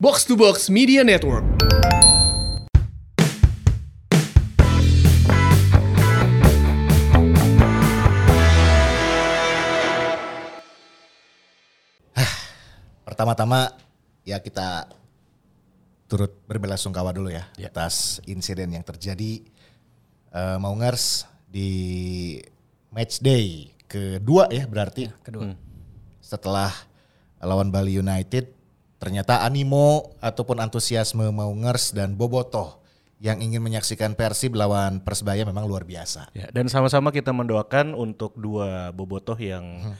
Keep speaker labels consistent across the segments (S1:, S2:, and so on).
S1: Box to Box Media Network.
S2: Pertama-tama ya kita turut berbelasungkawa dulu ya, atas insiden yang terjadi eh, Maungers di match day kedua ya berarti
S3: kedua.
S2: setelah lawan Bali United ternyata animo ataupun antusiasme Maungers dan Bobotoh yang ingin menyaksikan Persib lawan Persebaya memang luar biasa.
S3: Ya, dan sama-sama kita mendoakan untuk dua bobotoh yang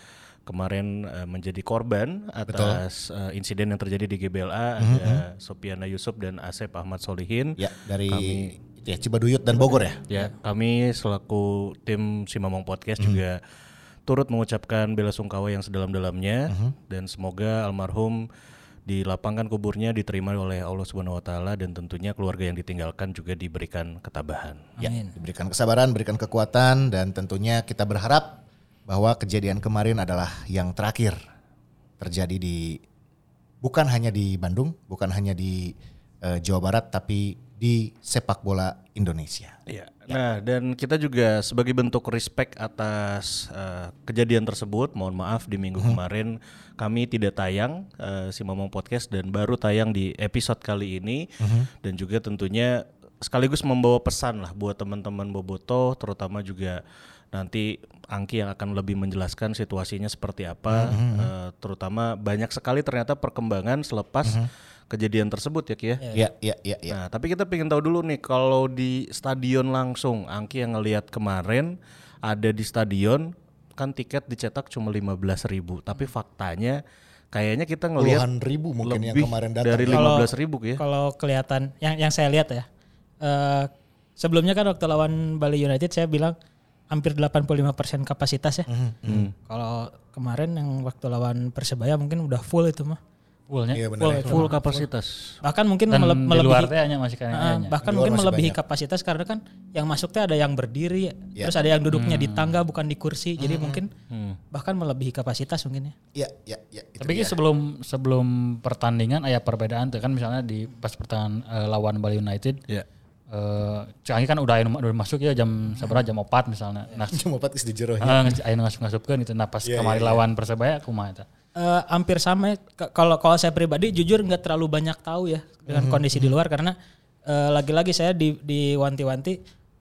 S3: kemarin eh, menjadi korban atas eh, insiden yang terjadi di GBLA ada Sopiana Yusuf dan Asep Ahmad Solihin.
S2: Ya dari itu ya, Cibaduyut dan Bogor ya.
S3: Ya, kami selaku tim Simamong Podcast juga turut mengucapkan bela sungkawa yang sedalam-dalamnya. Dan semoga almarhum di lapangkan kuburnya diterima oleh Allah Subhanahu wa taala dan tentunya keluarga yang ditinggalkan juga diberikan ketabahan.
S2: Ya, diberikan kesabaran, berikan kekuatan dan tentunya kita berharap bahwa kejadian kemarin adalah yang terakhir terjadi di bukan hanya di Bandung, bukan hanya di eh, Jawa Barat tapi di sepak bola Indonesia.
S3: Iya. Nah, dan kita juga sebagai bentuk respect atas eh, kejadian tersebut, mohon maaf di minggu kemarin kami tidak tayang eh, si Momong Podcast dan baru tayang di episode kali ini. Dan juga tentunya sekaligus membawa pesan lah buat teman-teman Boboto terutama juga nanti Angki yang akan lebih menjelaskan situasinya seperti apa. Eh, terutama banyak sekali ternyata perkembangan selepas kejadian tersebut ya Ki ya.
S2: Ya, ya, ya, ya.
S3: Nah, tapi kita pengen tahu dulu nih kalau di stadion langsung, Angki yang ngelihat kemarin ada di stadion kan tiket dicetak cuma 15.000 ribu, tapi faktanya kayaknya kita ngelihat
S2: Puluhan ribu mungkin yang
S3: lebih
S2: kemarin datang.
S3: dari
S2: ya.
S3: 15.000 ribu ya.
S4: Kalau kelihatan yang yang saya lihat ya. eh, sebelumnya kan waktu lawan Bali United saya bilang hampir 85% kapasitas ya.
S3: Hmm.
S4: Kalau kemarin yang waktu lawan Persebaya mungkin udah full itu mah.
S5: Fullnya.
S2: Iya.
S4: Full,
S2: ya.
S3: Full kapasitas.
S4: Bahkan mungkin
S5: Dan
S4: mele-
S5: di
S4: melebihi
S5: luar hanya masih
S4: Ah,
S5: kayaknya.
S4: bahkan
S2: Di
S4: mungkin
S2: masih
S4: melebihi
S2: banyak.
S4: kapasitas karena kan yang masuk teh ada yang berdiri,
S2: Ya.
S4: terus ada yang duduknya di tangga bukan di kursi, jadi
S2: Hmm.
S4: mungkin bahkan melebihi kapasitas mungkin ya.
S2: Ya, ya, ya. itu
S5: Tapi
S2: dia.
S5: sebelum sebelum pertandingan ada perbedaan tuh kan misalnya di pas pertandingan eh, lawan Bali United
S3: Ya.
S5: eh Ciangi kan udah udah masuk ya jam seberapa jam 4 misalnya. Nah,
S2: cuma pat di jero
S5: ah, nges- aya ngasup-ngasupkeun gitu. Nah, pas kemarin lawan Persebaya kumaha eta?
S4: Eh, hampir sama ya. Kalau kalau saya pribadi jujur nggak terlalu banyak tahu ya dengan kondisi di luar karena eh, lagi-lagi saya di di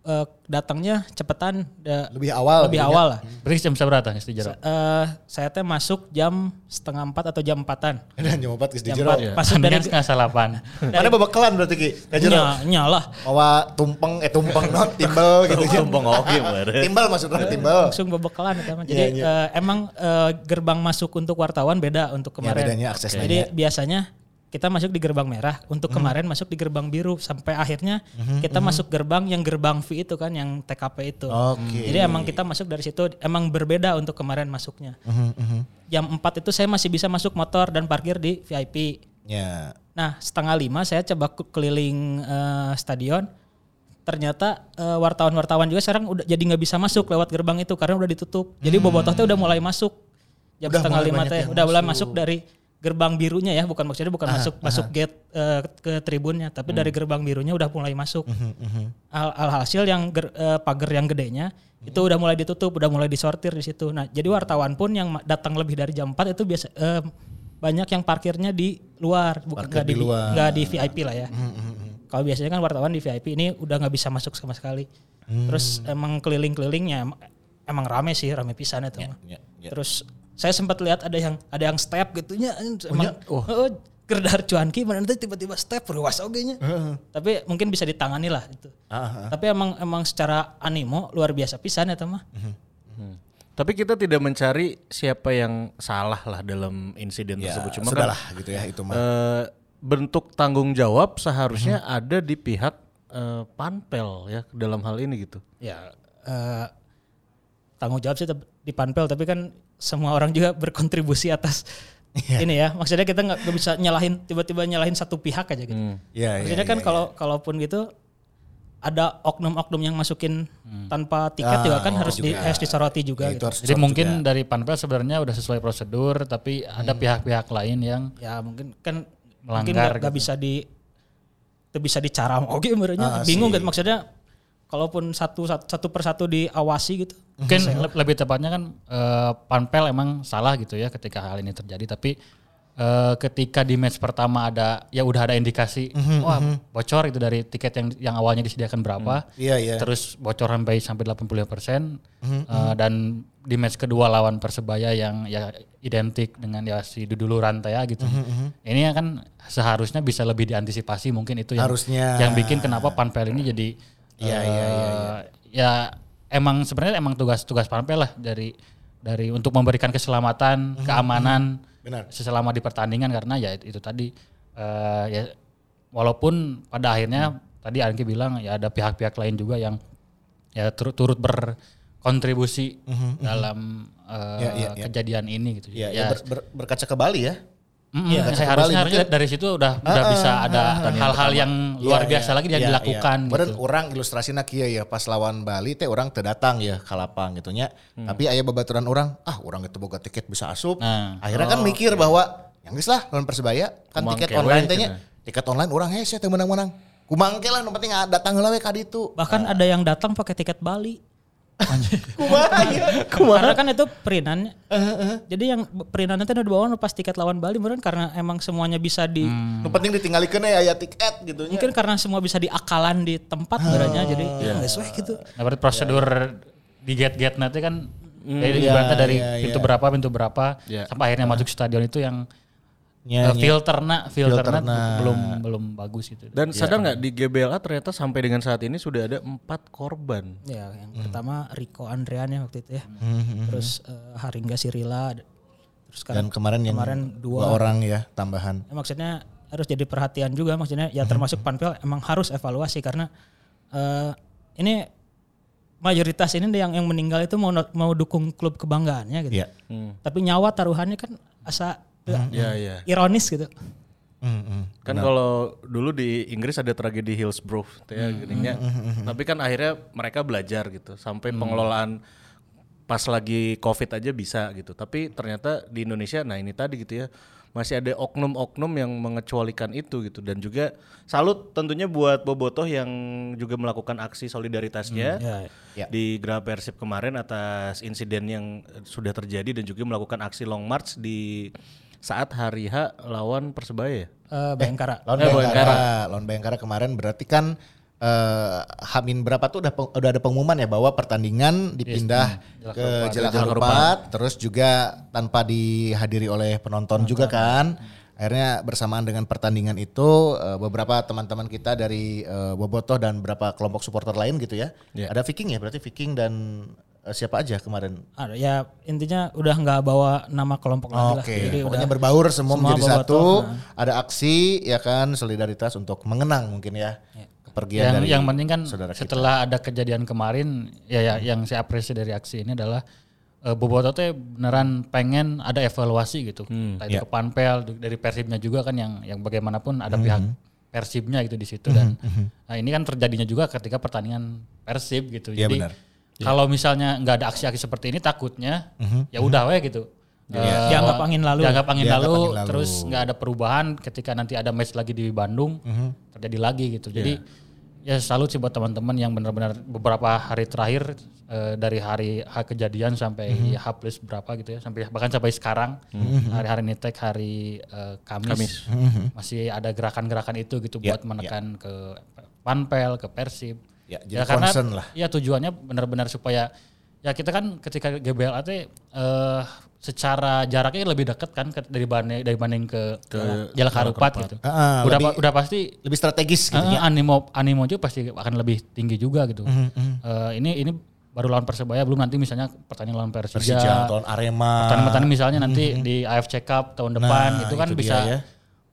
S4: eh, datangnya cepetan da-
S2: Lebih awal.
S4: lebih
S2: ya.
S4: awal lah.
S5: Berarti jam seberapa geus di jero?
S4: Eh, saya teh masuk jam setengah empat atau jam empatan.
S2: Dan cuma pat di
S4: Jam
S2: jero.
S4: empat. Masuk dari
S5: setengah salapan.
S2: Mana babakalan berarti Ki? Ka jero.
S4: Nya- nyalah
S2: Bawa tumpeng, eh tumpeng non, timbel gitu.
S3: Tumpeng oke bareng.
S2: Timbel maksudnya timbel.
S4: langsung bebekalan ya, teman. Jadi
S2: Iya,
S4: eh, emang eh, gerbang masuk untuk wartawan beda untuk kemarin.
S2: bedanya aksesnya.
S4: Jadi biasanya kita masuk di gerbang merah, untuk
S2: Hmm.
S4: kemarin masuk di gerbang biru sampai akhirnya kita masuk gerbang yang gerbang V itu kan yang TKP itu.
S2: Oke.
S4: Jadi emang kita masuk dari situ emang berbeda untuk kemarin masuknya.
S2: Mhm,
S4: Jam 4 itu saya masih bisa masuk motor dan parkir di VIP.
S2: Ya.
S4: Nah setengah lima saya coba ke- keliling eh, stadion. Ternyata eh, wartawan-wartawan juga sekarang udah jadi nggak bisa masuk lewat gerbang itu karena udah ditutup. Jadi bobotoh teh udah mulai masuk jam
S2: Udah
S4: setengah lima teh
S2: yang
S4: udah mulai masuk dari gerbang birunya ya bukan maksudnya bukan masuk masuk gate eh, ke tribunnya tapi dari gerbang birunya udah mulai masuk. Al alhasil yang ger- eh, pagar yang gedenya itu udah mulai ditutup, udah mulai disortir di situ. Nah, jadi wartawan pun yang datang lebih dari jam 4 itu biasa eh, banyak yang parkirnya di luar, bukan nggak
S2: di
S4: di,
S2: luar.
S4: nggak di VIP lah ya. Kalau biasanya kan wartawan di VIP ini udah nggak bisa masuk sama sekali. Terus emang keliling-kelilingnya emang, emang rame sih, rame pisan itu. mah.
S2: ya, ya.
S4: Terus saya sempat lihat ada yang ada yang step gitunya emang oh, gerdar cuanki mana nanti tiba-tiba step ruas oge nya. Tapi mungkin bisa ditangani lah itu.
S2: Ah,
S4: Tapi emang emang secara animo luar biasa pisan ya mah.
S3: Tapi kita tidak mencari siapa yang salah lah dalam insiden
S2: Ya,
S3: tersebut. Cuma kan
S2: gitu ya itu mah.
S3: eh, bentuk tanggung jawab seharusnya
S2: Mhm.
S3: ada di pihak eh, panpel ya dalam hal ini gitu.
S4: Ya eh, tanggung jawab sih di panpel tapi kan semua orang juga berkontribusi atas ini ya. Maksudnya kita nggak bisa nyalahin tiba-tiba nyalahin satu pihak aja gitu.
S2: Ya, ya,
S4: Maksudnya
S2: ya,
S4: kan
S2: ya.
S4: kalau kalaupun gitu ada oknum-oknum yang masukin tanpa tiket juga kan harus di, harus disoroti juga
S2: Ya, itu
S4: gitu.
S2: harus
S5: Jadi mungkin dari Panpel sebenarnya udah sesuai prosedur tapi ada pihak-pihak lain yang
S4: Ya mungkin kan mungkin
S5: melanggar
S4: nggak nggak
S5: gitu.
S4: bisa di itu bisa dicaram oke sebenarnya
S2: Ah,
S4: bingung
S2: sih.
S4: gitu maksudnya kalaupun satu satu, satu persatu diawasi gitu.
S5: Mungkin le- lebih tepatnya kan eh, Panpel emang salah gitu ya ketika hal ini terjadi tapi eh, ketika di match pertama ada ya udah ada indikasi wah bocor itu dari tiket yang yang awalnya disediakan berapa
S2: Iya, iya.
S5: terus bocor sampai sampai 80 persen Eh, dan di match kedua lawan persebaya yang ya identik dengan ya si Dudulu Rantai ya gitu. Ini kan seharusnya bisa lebih diantisipasi mungkin itu yang
S2: Harusnya.
S5: yang bikin kenapa Panpel ini jadi
S2: Iya,
S5: eh,
S2: iya, iya,
S5: ya emang sebenarnya emang tugas-tugas Panpel lah dari dari untuk memberikan keselamatan, keamanan
S2: Benar.
S5: selama di pertandingan karena ya itu, itu tadi eh, ya walaupun pada akhirnya tadi Angki bilang ya ada pihak-pihak lain juga yang ya turut turut berkontribusi dalam eh,
S2: Ya, ya, ya.
S5: kejadian ini gitu.
S2: Ya, ya ber- ber- berkaca ke Bali ya.
S5: Mm,
S2: Iya,
S5: saya harusnya, harusnya
S2: mungkin-
S5: dari situ udah udah
S2: Ah,
S5: bisa
S2: ah,
S5: ada
S2: ah,
S5: hal-hal yang luar
S2: Iya,
S5: biasa
S2: iya,
S5: lagi yang
S2: iya,
S5: dilakukan
S2: iya.
S5: Gitu.
S2: orang ilustrasinya kieu ya pas lawan Bali teh orang teu datang ya ka lapang gitu nya. Tapi aya babaturan orang, ah orang itu boga tiket bisa asup.
S5: Nah.
S2: Akhirnya kan mikir bahwa yang geus lah lawan Persebaya kan
S3: Kumang
S2: tiket online teh nya.
S3: cenah.
S2: Tiket online orang heh saya teu menang-menang. Kumangke lah nu penting datang heula we ka ditu.
S4: bahkan ada yang datang pakai tiket Bali
S2: Kumaha ya?
S4: karena kan itu perinannya jadi yang perinannya itu udah dibawa pas tiket lawan Bali mungkin karena emang semuanya bisa di
S2: Nu penting ditinggalikeun ya aya tiket gitu nya.
S4: mungkin karena semua bisa diakalan di tempat sebenarnya jadi ya nggak sesuai gitu
S5: Nah, berarti prosedur di gate-gate nanti kan dari
S2: iya,
S5: ibaratnya dari
S2: iya,
S5: pintu
S2: iya.
S5: berapa pintu berapa
S3: Iya.
S5: sampai akhirnya masuk stadion itu yang
S2: Nya,
S5: eh, filternya filternya
S2: Filterna.
S5: belum belum bagus gitu.
S3: Dan sadar nggak di GBLA ternyata sampai dengan saat ini sudah ada empat korban.
S4: ya yang
S2: Hmm.
S4: pertama Rico Andrean ya waktu itu ya terus eh, Haringga Sirila terus
S2: Dan
S4: sekarang
S2: kemarin yang
S4: kemarin
S2: dua
S4: dua
S2: orang ya tambahan.
S4: Ya, maksudnya harus jadi perhatian juga maksudnya ya termasuk Panpel emang harus evaluasi karena eh, ini mayoritas ini yang yang meninggal itu mau mau dukung klub kebanggaannya gitu.
S2: Iya.
S4: Tapi nyawa taruhannya kan asa
S3: Iya iya.
S4: ironis gitu.
S2: Hmm, hmm.
S3: Kan kalau dulu di Inggris ada tragedi Hillsborough, tuh ya gininya. Tapi kan akhirnya mereka belajar gitu, sampai pengelolaan pas lagi COVID aja bisa gitu. Tapi ternyata di Indonesia, nah ini tadi gitu ya, masih ada oknum-oknum yang mengecualikan itu gitu. Dan juga salut tentunya buat Bobotoh yang juga melakukan aksi solidaritasnya
S2: Ya.
S3: di Geraha Persib kemarin atas insiden yang sudah terjadi dan juga melakukan aksi long march di saat hari H lawan Persebaya ya.
S4: Eh, Bayangkara.
S2: Lawan
S3: Eh,
S2: Bayangkara, lawan Bayangkara kemarin berarti kan eh Hamin berapa tuh udah peng- udah ada pengumuman ya bahwa pertandingan dipindah ke Jalak Harupat, terus juga tanpa dihadiri oleh penonton juga kan. Akhirnya bersamaan dengan pertandingan itu eh, beberapa teman-teman kita dari eh, Bobotoh dan beberapa kelompok supporter lain gitu ya. Ada Viking ya berarti Viking dan eh, siapa aja kemarin.
S4: Ada ya intinya udah nggak bawa nama kelompok lagi lah.
S2: Oke,
S4: Jadi
S2: pokoknya
S4: udah
S2: berbaur semua,
S4: semua
S2: menjadi satu.
S4: nah.
S2: Ada aksi ya kan solidaritas untuk mengenang mungkin ya, kepergian
S5: yang
S2: dari
S5: yang penting kan
S2: saudara kita.
S5: setelah ada kejadian kemarin ya, ya yang saya apresiasi dari aksi ini adalah eh, Boboto teh beneran pengen ada evaluasi gitu. Entah itu
S2: Ya.
S5: ke Panpel dari Persibnya juga kan yang yang bagaimanapun ada pihak Persibnya gitu di situ dan nah ini kan terjadinya juga ketika pertandingan Persib gitu.
S2: Iya,
S5: Jadi
S2: benar.
S5: Kalau misalnya nggak ada aksi-aksi seperti ini takutnya ya udah we gitu. Eh,
S4: Dianggap angin lalu.
S5: Dianggap angin
S2: Dianggap
S5: lalu,
S2: angin lalu.
S5: terus nggak ada perubahan ketika nanti ada match lagi di Bandung terjadi lagi gitu. Jadi ya salut sih buat teman-teman yang benar-benar beberapa hari terakhir eh, dari hari H kejadian sampai H plus berapa gitu ya sampai bahkan sampai sekarang hari-hari nitek hari eh, Kamis, masih ada gerakan-gerakan itu gitu
S2: Ya,
S5: buat menekan ke Panpel ke Persib.
S2: Ya, jadi concern lah.
S5: Ya tujuannya benar-benar supaya ya kita kan ketika GBLA teh eh secara jaraknya lebih dekat kan ke, dari banding dari banding ke, Jalak Harupat gitu.
S2: Ah, ah,
S5: udah
S2: lebih-
S5: pa- udah pasti
S2: Lebih strategis gitu
S5: eh,
S2: ya.
S5: animo animo juga pasti akan lebih tinggi juga gitu.
S2: Mhm,
S5: Eh, ini ini baru lawan Persebaya belum nanti misalnya pertandingan lawan Persija.
S2: Persija, lawan Arema.
S5: Pertandingan-pertandingan misalnya nanti di AFC Cup tahun depan
S2: Nah,
S5: itu kan
S2: itu dia
S5: bisa
S2: ya.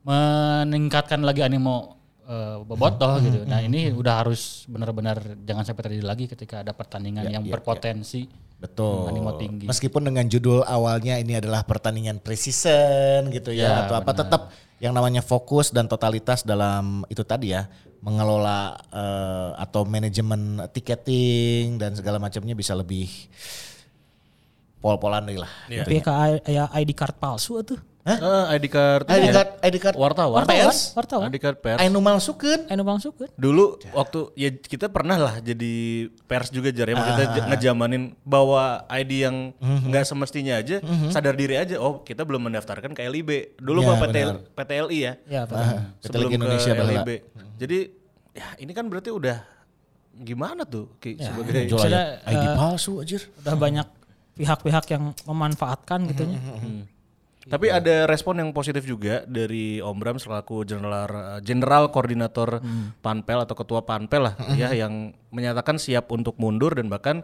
S5: meningkatkan lagi animo eh, bobotoh gitu. Nah ini udah harus benar-benar jangan sampai terjadi lagi ketika ada pertandingan yang berpotensi
S2: Betul.
S5: animo tinggi.
S2: Meskipun dengan judul awalnya ini adalah pertandingan preseason gitu ya,
S5: Ya,
S2: atau apa tetap yang namanya fokus dan totalitas dalam itu tadi ya mengelola eh, atau manajemen tiketing dan segala macamnya bisa lebih pol-polan lah.
S4: Tapi kayak ya ID card palsu tuh.
S3: Eh, ID card
S2: ID
S3: ya.
S2: card ID card
S3: wartawan.
S4: Wartawan,
S2: pers.
S4: wartawan.
S3: ID card pers.
S2: Anu malsukeun.
S4: Anu bangsukeun.
S3: Dulu waktu ya kita pernah lah jadi pers juga jar ya
S2: Ah,
S3: kita j- ngejamanin bawa ID yang
S2: Mhm.
S3: nggak semestinya aja sadar diri aja oh kita belum mendaftarkan ke LIB dulu
S2: Ya,
S3: PT. PTLI ya
S4: Ya, Pak.
S2: PT
S3: sebelum
S2: Liga Indonesia
S3: ke. LIB jadi ya ini kan berarti udah gimana tuh Ki, sebagai
S2: Jual
S4: Sudah,
S2: ID
S4: eh,
S2: palsu anjir.
S4: Udah banyak pihak-pihak yang memanfaatkan gitu ya.
S3: Tapi ada respon yang positif juga dari Om Bram selaku general uh, general koordinator Panpel atau ketua Panpel lah ya yang menyatakan siap untuk mundur dan bahkan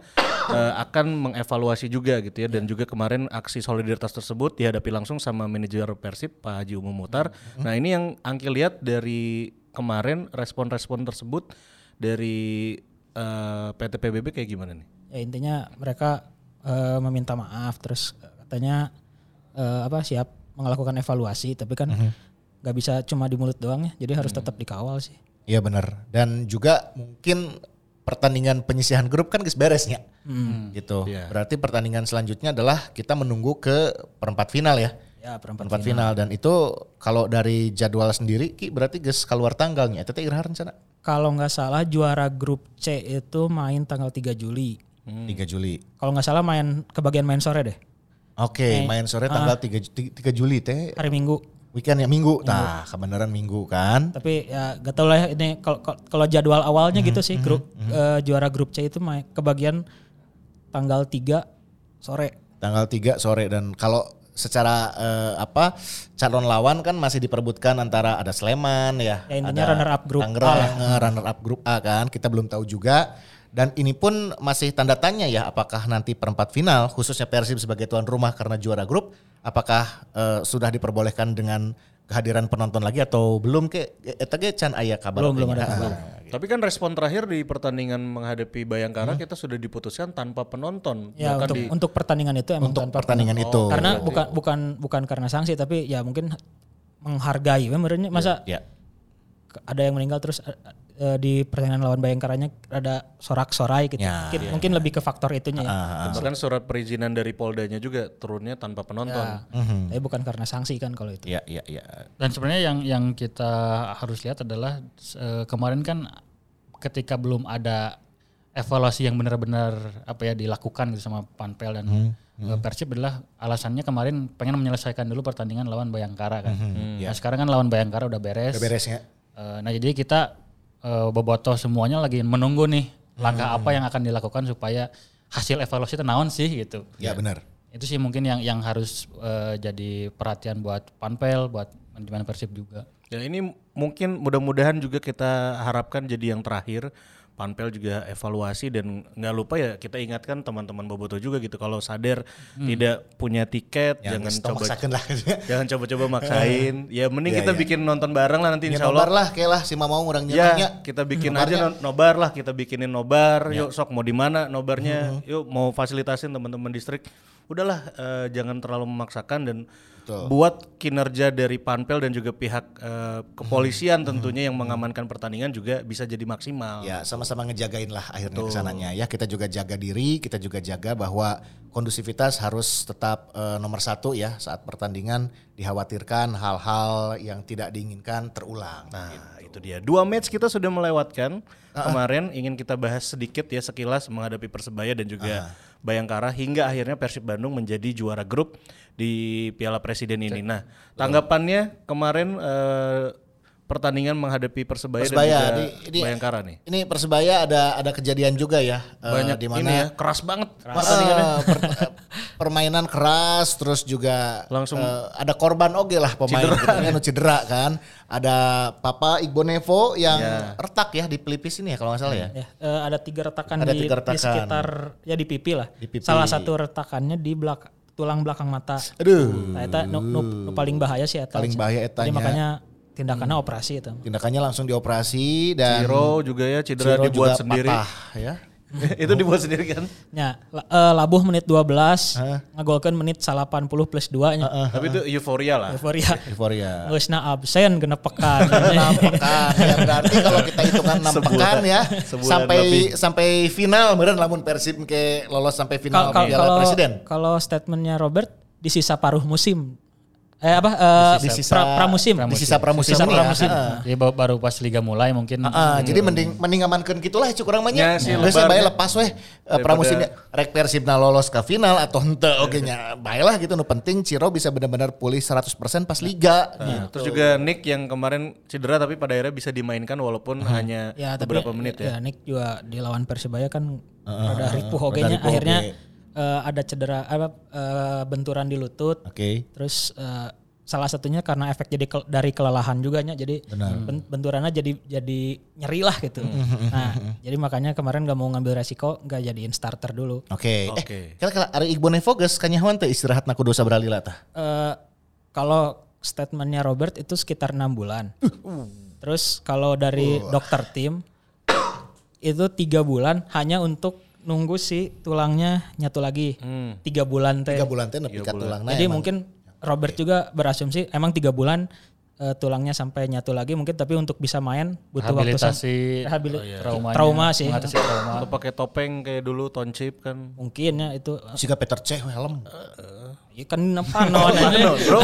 S3: uh, akan mengevaluasi juga gitu ya. Dan juga kemarin aksi solidaritas tersebut dihadapi langsung sama manajer Persib Pak Haji Umum Mutar. Nah, ini yang Angki lihat dari kemarin respon-respon tersebut dari uh, PT PBB kayak gimana nih?
S4: Ya intinya mereka eh, meminta maaf terus eh, katanya eh, apa siap melakukan evaluasi tapi kan nggak bisa cuma di mulut doang ya. Jadi harus tetap dikawal sih.
S2: Iya benar. Dan juga mungkin pertandingan penyisihan grup kan geus beresnya. Gitu.
S3: Iya.
S2: Berarti pertandingan selanjutnya adalah kita menunggu ke perempat final ya.
S4: Ya perempat
S2: Perempat final. dan itu kalau dari jadwal sendiri Ki berarti geus keluar tanggalnya. Itu teh iraha rencana
S4: Kalau nggak salah juara grup C itu main tanggal 3 Juli.
S2: 3 Juli.
S4: Kalau nggak salah main kebagian main sore deh.
S2: Oke, main sore tanggal 3, 3 Juli teh
S4: Hari Minggu.
S2: weekend ya Minggu. Nah, kebenaran Minggu kan.
S4: Tapi ya gak tau lah ini kalau kalau- jadwal awalnya gitu sih grup eh, juara grup C itu main kebagian tanggal 3 sore.
S2: Tanggal 3 sore dan kalau secara eh, apa calon lawan kan masih diperebutkan antara ada Sleman ya,
S4: Ya, intinya
S2: ada
S4: runner up grup A
S2: Tangerang, eh, runner up grup A kan kita belum tahu juga dan ini pun masih tanda tanya ya apakah nanti perempat final khususnya Persib sebagai tuan rumah karena juara grup apakah eh, sudah diperbolehkan dengan kehadiran penonton lagi atau belum ke eta ge can aya kabar
S4: Belum, belum ada
S2: Ah,
S4: kabar.
S3: Tapi kan respon terakhir di pertandingan menghadapi Bayangkara kita sudah diputuskan tanpa penonton.
S4: Ya untuk
S3: di
S4: untuk pertandingan itu emang
S2: untuk
S4: tanpa
S2: pertandingan itu.
S4: Karena bukan bukan bukan karena sanksi tapi ya mungkin menghargai. Ya menurutnya masa
S2: ya.
S4: ke- ada yang meninggal terus eh, eh, di pertandingan lawan Bayangkaranya ada sorak-sorai gitu.
S2: Ya,
S4: mungkin, mungkin lebih ke faktor itunya ya.
S3: bahkan surat perizinan dari Poldanya juga turunnya tanpa penonton.
S4: Ya, Tapi bukan karena sanksi kan kalau itu.
S2: ya ya ya
S5: Dan sebenarnya yang yang kita harus lihat adalah eh, kemarin kan ketika belum ada evaluasi yang benar-benar apa ya dilakukan gitu sama Panpel dan eh, Persib adalah alasannya kemarin pengen menyelesaikan dulu pertandingan lawan Bayangkara kan. Nah sekarang kan lawan Bayangkara udah beres.
S2: udah beresnya
S5: Eh, nah jadi kita eh, bobotoh semuanya lagi menunggu nih langkah apa yang akan dilakukan supaya hasil evaluasi itu naon sih gitu.
S2: ya benar
S5: Itu sih mungkin yang yang harus eh, jadi perhatian buat Panpel, buat manajemen Persib juga.
S3: Ya ini mungkin mudah-mudahan juga kita harapkan jadi yang terakhir. Panpel juga evaluasi dan nggak lupa ya kita ingatkan teman-teman Boboto juga gitu kalau sadar tidak punya tiket
S2: Ya,
S3: jangan coba
S2: lah
S3: jangan coba-coba maksain. ya mending
S2: Ya,
S3: kita
S2: ya.
S3: bikin nonton bareng lah nanti
S2: Ya
S3: insya
S2: nobar lah kayak lah si mau orang
S3: Ya, kita bikin aja no- nobar lah, kita bikinin nobar. Yuk sok mau di mana nobarnya? Yuk mau fasilitasin teman-teman distrik. Udahlah eh, jangan terlalu memaksakan dan buat kinerja dari Panpel dan juga pihak eh, kepolisian tentunya yang mengamankan pertandingan juga bisa jadi maksimal.
S2: Ya sama-sama ngejagain lah akhirnya ke sananya ya. Kita juga jaga diri, kita juga jaga bahwa kondusivitas harus tetap eh, nomor satu ya saat pertandingan dikhawatirkan hal-hal yang tidak diinginkan terulang.
S3: Nah, itu dia. Dua match kita sudah melewatkan kemarin. Ingin kita bahas sedikit ya sekilas menghadapi Persebaya dan juga Bayangkara hingga akhirnya Persib Bandung menjadi juara grup di Piala Presiden ini. Nah, tanggapannya kemarin eh, pertandingan menghadapi Persebaya,
S2: Persebaya,
S3: dan juga
S2: di- ini-
S3: Bayangkara nih.
S2: Ini Persebaya ada ada kejadian juga ya eh,
S3: Banyak
S2: di
S3: ini
S2: mana
S3: ya, keras banget.
S2: Eh, per- eh, permainan keras terus juga
S3: Langsung-
S2: eh, ada korban oke lah pemain gitu kan, anu cedera kan ada Papa Igbo Nevo yang
S3: Ya.
S2: retak ya di pelipis ini ya kalau nggak salah ya
S4: Ya, eh, ada tiga retakan
S2: Ada
S4: di,
S2: tiga
S4: di
S2: retakan.
S4: sekitar ya di pipi lah.
S2: Di pipi.
S4: Salah satu retakannya di belak tulang belakang mata.
S2: aduh
S4: Nah, eta nu, nu- nu paling bahaya sih eta.
S2: Paling bahaya
S4: Jadi
S2: etanya.
S4: makanya tindakannya operasi itu.
S2: tindakannya langsung dioperasi dan
S3: Ciro juga ya cedera
S2: Ciro
S3: dibuat
S2: juga
S3: sendiri.
S2: patah, ya
S3: itu dibuat sendiri kan.
S4: Ya, eh, labuh menit 12, ngagolkeun menit 80 plus 2 nya.
S3: Tapi itu euforia lah.
S4: Euforia.
S2: euforia
S4: Geusna absen genep pekan.
S2: enam pekan ya berarti kalau kita hitunkan enam
S3: Sebulan.
S2: pekan ya
S3: Sebulan
S2: sampai
S3: lebih.
S2: sampai final meren lamun Persib ke lolos sampai final
S4: Kal- kal-
S2: Piala
S4: kalau
S2: Presiden
S4: kalau statementnya Robert di sisa paruh musim eh apa eh,
S2: Di sisa-
S4: pra- pramusim.
S2: Di sisa pramusim.
S4: Sisa
S2: ini ya.
S4: pramusim.
S2: Ah.
S5: Jadi ba- baru pas liga mulai mungkin
S2: Ah, jadi mending mending amankeun gitulah cuk urang mah nya.
S3: Ya, si
S2: Geus
S3: lebarnya.
S2: bae lepas weh uh, pramusimnya rek Persibna lolos ke final atau henteu oge nya. Bae lah gitu nu penting Ciro bisa benar-benar pulih 100% pas liga.
S3: Nah, Terus juga Nick yang kemarin cedera tapi pada akhirnya bisa dimainkan walaupun hanya
S4: Ya, tapi
S3: beberapa menit ya.
S4: ya Nick juga di lawan Persibaya kan ada ripuh ogenya
S2: ripuh
S4: akhirnya
S2: oge.
S4: Eh, ada cedera apa eh, benturan di lutut.
S2: Oke.
S4: Terus eh, salah satunya karena efek jadi ke- dari kelelahan juga nya jadi ben- benturannya jadi jadi nyeri lah gitu. nah, jadi makanya kemarin gak mau ngambil resiko gak jadiin starter dulu.
S2: Oke.
S3: Oke.
S2: Eh, kala Ari Iqbal Nevoges kanyahoan teh istirahat na kudu sabaraha lila tah.
S4: Eh, kalau statementnya Robert itu sekitar enam bulan. Terus kalau dari dokter tim itu tiga bulan hanya untuk nunggu si tulangnya nyatu lagi. Tiga bulan teh.
S2: Tiga bulan teh nepi ka tulangna.
S4: Jadi
S2: emang.
S4: mungkin Robert juga berasumsi emang tiga bulan eh, tulangnya sampai nyatu lagi mungkin tapi untuk bisa main butuh waktu
S5: rehabilitasi
S4: rehabilit-
S5: traumanya,
S4: trauma sih.
S5: mengatasi trauma.
S3: Atau pakai topeng kayak dulu Toncip kan.
S4: Mungkin ya itu
S2: Siga Peter we helm.
S4: ya kan apa non
S3: Bro,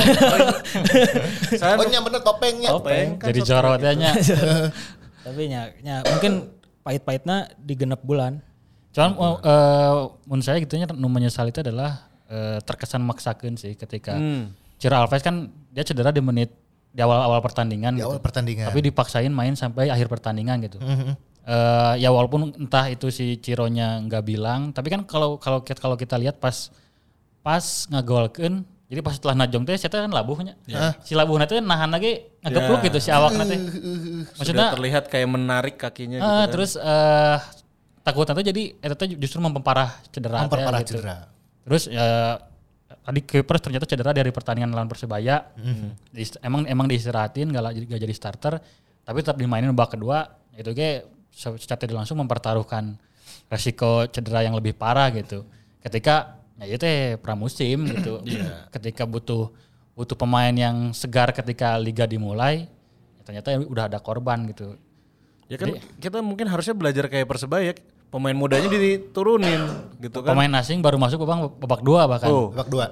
S3: saya
S2: Oh nya bener topengnya.
S3: topeng kan
S5: Jadi jorotnya nya.
S4: tapi ya, ya mungkin pahit-pahitnya di genep bulan.
S5: Cuman eh menurut saya gitu nya nu menyesal itu adalah eh, terkesan maksakeun sih ketika
S3: Hmm.
S5: Ciro Alves kan dia cedera di menit di awal-awal pertandingan
S2: Di
S5: gitu.
S2: awal pertandingan.
S5: Tapi dipaksain main sampai akhir pertandingan gitu. Eh, ya walaupun entah itu si Cironya nggak bilang, tapi kan kalau kalau kita kalau kita lihat pas pas ngagolkeun jadi pas setelah najong teh saya kan labuhnya. Si labuhna teh nahan lagi ngagepluk
S3: Ya.
S5: gitu si awakna teh.
S3: sudah
S5: Maksudnya
S3: terlihat kayak menarik kakinya gitu
S5: eh,
S3: kan.
S5: terus eh takutnya tuh jadi teh justru memperparah cedera
S2: Memperparah
S5: gitu.
S2: cedera.
S5: Terus ya tadi Kipers ternyata cedera dari pertandingan lawan Persebaya. Di- emang emang diistirahatin gak, gak jadi starter, tapi tetap dimainin babak kedua itu ge se- secara tidak langsung mempertaruhkan resiko cedera yang lebih parah gitu. Ketika ya itu teh pramusim gitu. Ketika butuh butuh pemain yang segar ketika liga dimulai, ya ternyata udah ada korban gitu.
S3: Ya kan kita mungkin harusnya belajar kayak Persebaya, pemain mudanya diturunin gitu kan.
S5: Pemain asing baru masuk babak babak dua bahkan.
S3: Oh.
S2: Babak dua.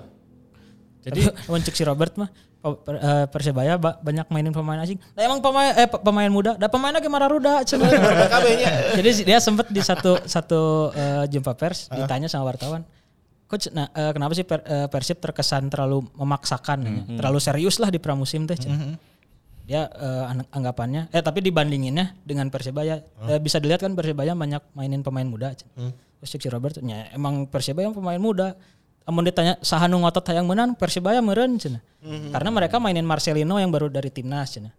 S4: Jadi untuk si Robert mah eh, Persebaya ba- banyak mainin pemain asing. Nah, emang pemain eh pe- pemain muda, da pemainnya gimana ruda. Jadi dia sempat di satu satu eh, jumpa pers ditanya sama wartawan. Coach, nah, eh, kenapa sih per- Persib terkesan terlalu memaksakan, terlalu serius lah di pramusim teh. cenah. Dia ang- anggapannya, eh tapi dibandinginnya dengan Persebaya, eh, bisa dilihat kan Persebaya banyak mainin pemain muda. cenah. Terus si Robert, ya, emang Persebaya pemain muda. Amun ditanya sahanu ngotot hayang menang Persibaya meureun cenah. Karena mereka mainin Marcelino yang baru dari timnas cenah.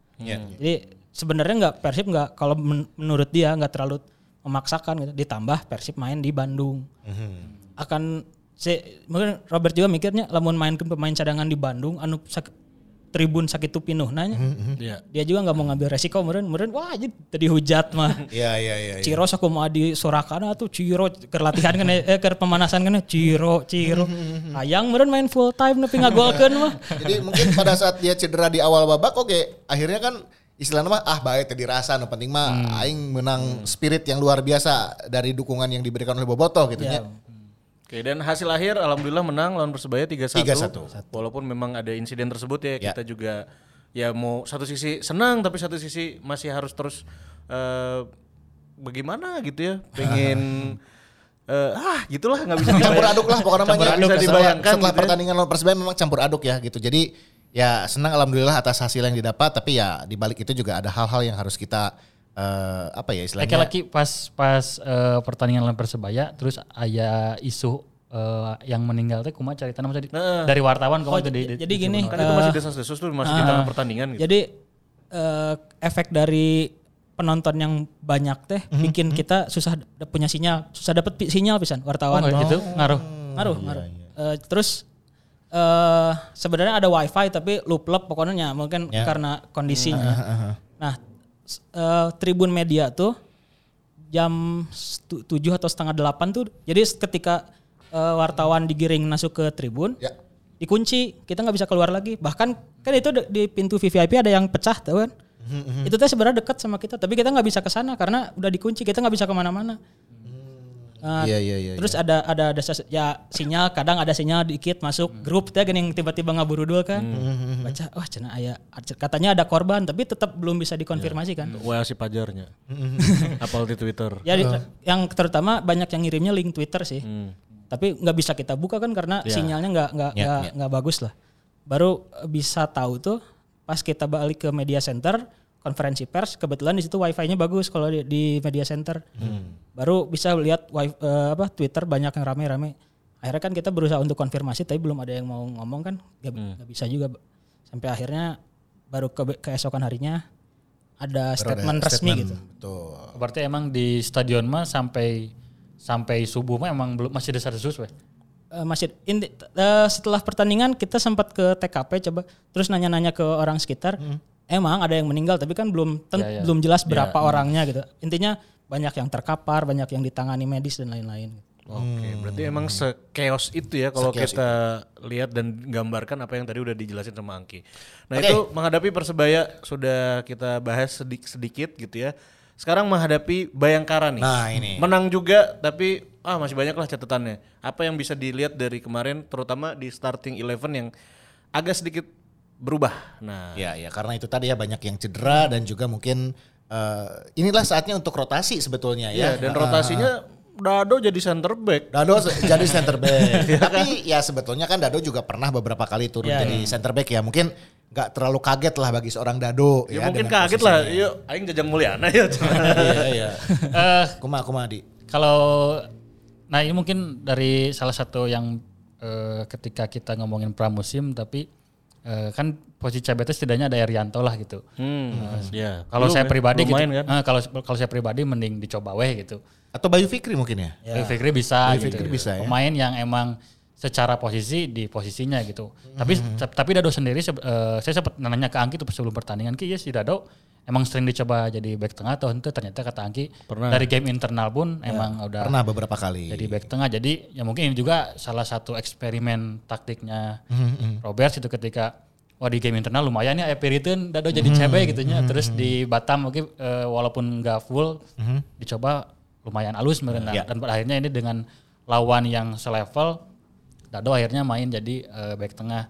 S4: Jadi sebenarnya nggak Persib nggak kalau men- menurut dia nggak terlalu memaksakan gitu. Ditambah Persib main di Bandung. Akan si mungkin Robert juga mikirnya lamun main ke pemain cadangan di Bandung anu sak- tribun sakitu pinuh nanya.
S3: Iya.
S4: Dia juga nggak mau ngambil resiko meureun meureun wah jadi tadi hujat mah.
S2: Iya iya iya. iya.
S4: Ciro aku mau di Sorakana tuh Ciro ke latihan kan eh ke pemanasan kan Ciro Ciro hayang meureun main full time nepi ngagolkeun mah
S2: Jadi mungkin pada saat dia cedera di awal babak oke akhirnya kan istilahnya mah ah baik tadi rasa no penting mah aing menang spirit yang luar biasa dari dukungan yang diberikan oleh Boboto gitu ya.
S3: Oke, dan hasil akhir alhamdulillah menang lawan Persebaya 3-1.
S2: 3-1.
S3: Walaupun memang ada insiden tersebut ya,
S2: Ya.
S3: kita juga ya mau satu sisi senang tapi satu sisi masih harus terus eh, bagaimana gitu ya, pengen eh, ah gitulah nggak bisa
S2: campur aduk lah pokoknya namanya.
S3: Aduk bisa
S2: Setelah-
S3: dibayangkan
S2: Setelah
S3: gitu ya.
S2: pertandingan lawan Persebaya memang campur aduk ya gitu. Jadi ya senang alhamdulillah atas hasil yang didapat tapi ya di balik itu juga ada hal-hal yang harus kita eh, apa ya istilahnya.
S5: Laki-laki pas pas eh, pertandingan lawan Persebaya terus aya isu eh, yang meninggal teh kumaha carita maksudnya di-
S3: Nah.
S5: dari wartawan
S4: Oh,
S5: kumaha tuh di, di-
S4: jadi gini
S3: kan itu masih desas-desus tuh masih di tengah pertandingan gitu.
S4: jadi eh, efek dari penonton yang banyak teh bikin kita susah d- punya sinyal susah dapat sinyal pisan
S5: Oh,
S4: wartawan
S5: gitu ngaruh.
S4: ngaruh ngaruh. Eh, terus eh sebenarnya ada wifi tapi lup-lup pokoknya mungkin karena kondisinya. Nah eh, tribun media tuh jam tujuh atau setengah delapan tuh jadi ketika eh, wartawan digiring masuk ke tribun
S2: Ya.
S4: dikunci kita nggak bisa keluar lagi. Bahkan kan itu di pintu VVIP ada yang pecah tahu kan? Itu teh sebenarnya dekat sama kita tapi kita nggak bisa ke sana karena udah dikunci kita nggak bisa ke mana-mana Uh,
S2: Iya, iya, iya,
S4: Terus ada ada ada ses- ya sinyal kadang ada sinyal dikit masuk grup teh gini tiba-tiba ngaburudul kan. Baca wah cenah aya katanya ada korban tapi tetap belum bisa dikonfirmasi kan.
S3: WA si pajarnya. Apal di Twitter.
S4: Ya di- yang terutama banyak yang ngirimnya link Twitter sih. Tapi nggak bisa kita buka kan karena sinyalnya nggak nggak
S2: Ya,
S4: nggak
S2: ya.
S4: nggak bagus lah. Baru bisa tahu tuh pas kita balik ke media center konferensi pers kebetulan di situ wifi-nya bagus kalau di, di media center. Baru bisa lihat wi- eh, apa Twitter banyak yang rame-rame. Akhirnya kan kita berusaha untuk konfirmasi tapi belum ada yang mau ngomong kan nggak nggak bisa juga. Sampai akhirnya baru ke keesokan harinya ada
S2: Baru ada
S4: statement resmi
S2: statement,
S4: gitu.
S2: Betul.
S5: Berarti emang di stadion mah sampai sampai subuh mah emang belum masih desas-desus weh.
S4: Eh, masih inti- eh, setelah pertandingan kita sempat ke TKP coba terus nanya-nanya ke orang sekitar emang ada yang meninggal tapi kan belum ten-
S5: Ya, ya.
S4: belum jelas berapa orangnya gitu intinya banyak yang terkapar banyak yang ditangani medis dan lain-lain
S3: Oke, berarti emang sekeos itu ya kalau kita lihat dan gambarkan apa yang tadi udah dijelasin sama Angki. Nah
S2: Oke.
S3: itu menghadapi Persebaya sudah kita bahas sedik sedikit gitu ya. Sekarang menghadapi Bayangkara nih.
S2: Nah, ini.
S3: Menang juga tapi ah masih banyak lah catatannya. Apa yang bisa dilihat dari kemarin terutama di starting eleven yang agak sedikit berubah. Nah,
S2: Ya, ya karena itu tadi ya banyak yang cedera dan juga mungkin eh, inilah saatnya untuk rotasi sebetulnya
S3: ya,
S2: ya.
S3: dan rotasinya Dado jadi center back.
S2: Dado jadi center back. Tapi ya sebetulnya kan Dado juga pernah beberapa kali turun
S4: Ya,
S2: jadi center back ya. Mungkin nggak terlalu kaget lah bagi seorang Dado.
S3: Ya, mungkin
S2: dengan
S3: kaget lah. Yuk, aing jajang mulyana ya.
S2: Iya, iya.
S5: Eh
S2: Kuma, kuma di.
S5: kalau nah ini mungkin dari salah satu yang eh, ketika kita ngomongin pramusim tapi eh, kan posisi CBT setidaknya ada Erianto lah gitu.
S3: Hmm, ya.
S5: Kalau
S3: Belum
S5: saya
S3: ya,
S5: pribadi
S3: belum
S5: gitu,
S3: kan?
S5: eh, kalau kalau saya pribadi mending dicoba weh gitu.
S2: Atau Bayu Fikri mungkin ya.
S5: Bayu Fikri bisa
S2: Bayu
S5: gitu.
S2: Fikri bisa ya.
S5: Pemain yang emang secara posisi di posisinya gitu. Tapi tapi Dado sendiri se- eh, saya sempat nanya ke Angki tuh sebelum pertandingan Ki ya si Dado emang sering dicoba jadi back tengah atau ente ternyata kata Angki dari game internal pun emang udah
S2: Pernah beberapa kali.
S5: jadi back tengah. Jadi ya mungkin ini juga salah satu eksperimen taktiknya
S2: Mhm,
S5: Robert itu ketika wah di game internal lumayan ya Epiritin Dado jadi
S2: Mhm,
S5: CB gitu nya. Terus di Batam mungkin eh, walaupun nggak full dicoba lumayan halus sebenarnya.
S2: Ya.
S5: Dan pada akhirnya ini dengan lawan yang selevel Dado akhirnya main jadi eh, back tengah.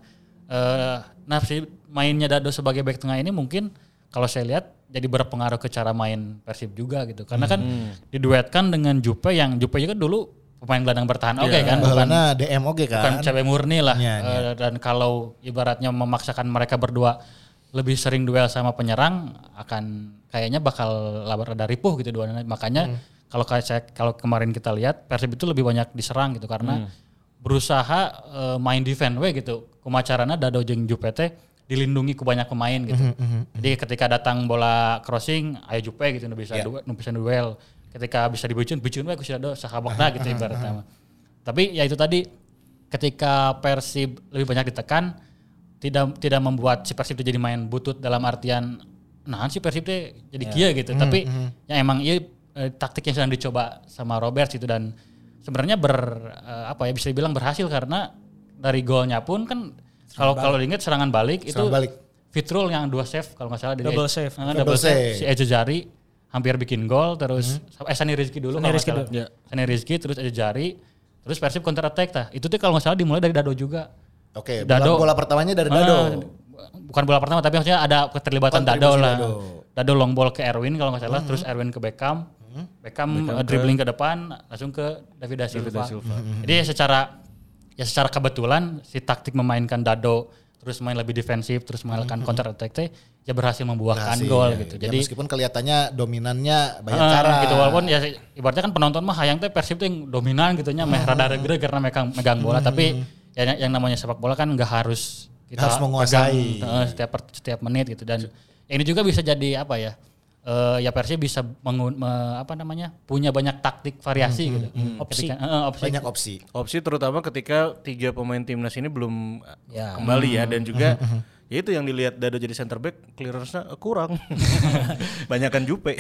S5: Eh, nah si mainnya Dado sebagai back tengah ini mungkin kalau saya lihat jadi berpengaruh ke cara main Persib juga gitu. Karena kan diduetkan dengan Jupe yang Jupe juga dulu pemain gelandang bertahan oke kan, bukan
S2: DM oke
S5: bukan
S2: kan.
S5: cewek murni lah.
S2: Iya,
S5: Eh, dan kalau ibaratnya memaksakan mereka berdua lebih sering duel sama penyerang akan kayaknya bakal labar rada ripuh gitu dua makanya kalau kayak saya kalau kemarin kita lihat Persib itu lebih banyak diserang gitu karena berusaha eh, main defense we gitu kumacarana Dado jeung Jupete dilindungi ke banyak pemain gitu. Jadi ketika datang bola crossing ayo Jupe gitu nu bisa duel, nu bisa duel. Ketika bisa dibucun, bucun we ku si Dado sahabokna gitu ibaratnya. mah. Tapi ya itu tadi ketika Persib lebih banyak ditekan tidak tidak membuat si Persib itu jadi main butut dalam artian nah si Persib teh jadi kia gitu tapi ya emang iya eh, taktik yang sedang dicoba sama Robert itu dan sebenarnya ber eh, apa ya bisa dibilang berhasil karena dari golnya pun kan kalau kalau diingat serangan balik itu
S2: Serangan balik.
S5: Fitrul yang dua save kalau nggak salah dari
S4: Double save.
S5: Eh,
S2: Double
S5: double save.
S2: save.
S5: si Ejo Jari hampir bikin gol terus eh Sani Rizky dulu
S4: Sani Rizky dulu.
S3: Ya.
S5: Sani Rizky terus Ejo Jari terus Persib counter attack tah itu tuh kalau nggak salah dimulai dari Dado juga
S2: Oke,
S5: Dado-
S2: bola, pertamanya dari
S5: Ah,
S2: Dado.
S5: bukan bola pertama tapi maksudnya ada keterlibatan Dado lah.
S2: Dado.
S5: Dado. long ball ke Erwin kalau nggak salah, terus Erwin ke Beckham. Beckham, eh, dribbling ke depan langsung ke David Da Silva. Jadi ya secara ya secara kebetulan si taktik memainkan Dado terus main lebih defensif terus mengalahkan counter attack teh ya berhasil membuahkan
S2: Berhasil,
S5: gol
S2: ya.
S5: gitu.
S2: Ya,
S5: Jadi
S2: meskipun kelihatannya dominannya banyak
S5: Ah,
S2: cara.
S5: gitu walaupun ya ibaratnya kan penonton mah hayang teh Persib tuh yang dominan gitu nya meh rada regre karena megang megang bola tapi ya yang, namanya sepak bola kan nggak harus kita
S2: Harus menguasai.
S5: pegang, eh, setiap setiap menit gitu dan ya ini juga bisa jadi apa ya eh, ya Persib bisa mengun, me- apa namanya punya banyak taktik variasi gitu
S4: Opsi.
S5: Ketika- eh, opsi
S2: banyak opsi.
S3: Opsi terutama ketika tiga pemain timnas ini belum
S4: Ya.
S3: kembali ya dan juga ya itu yang dilihat Dado jadi center back clearance-nya kurang. Banyakan Jupe.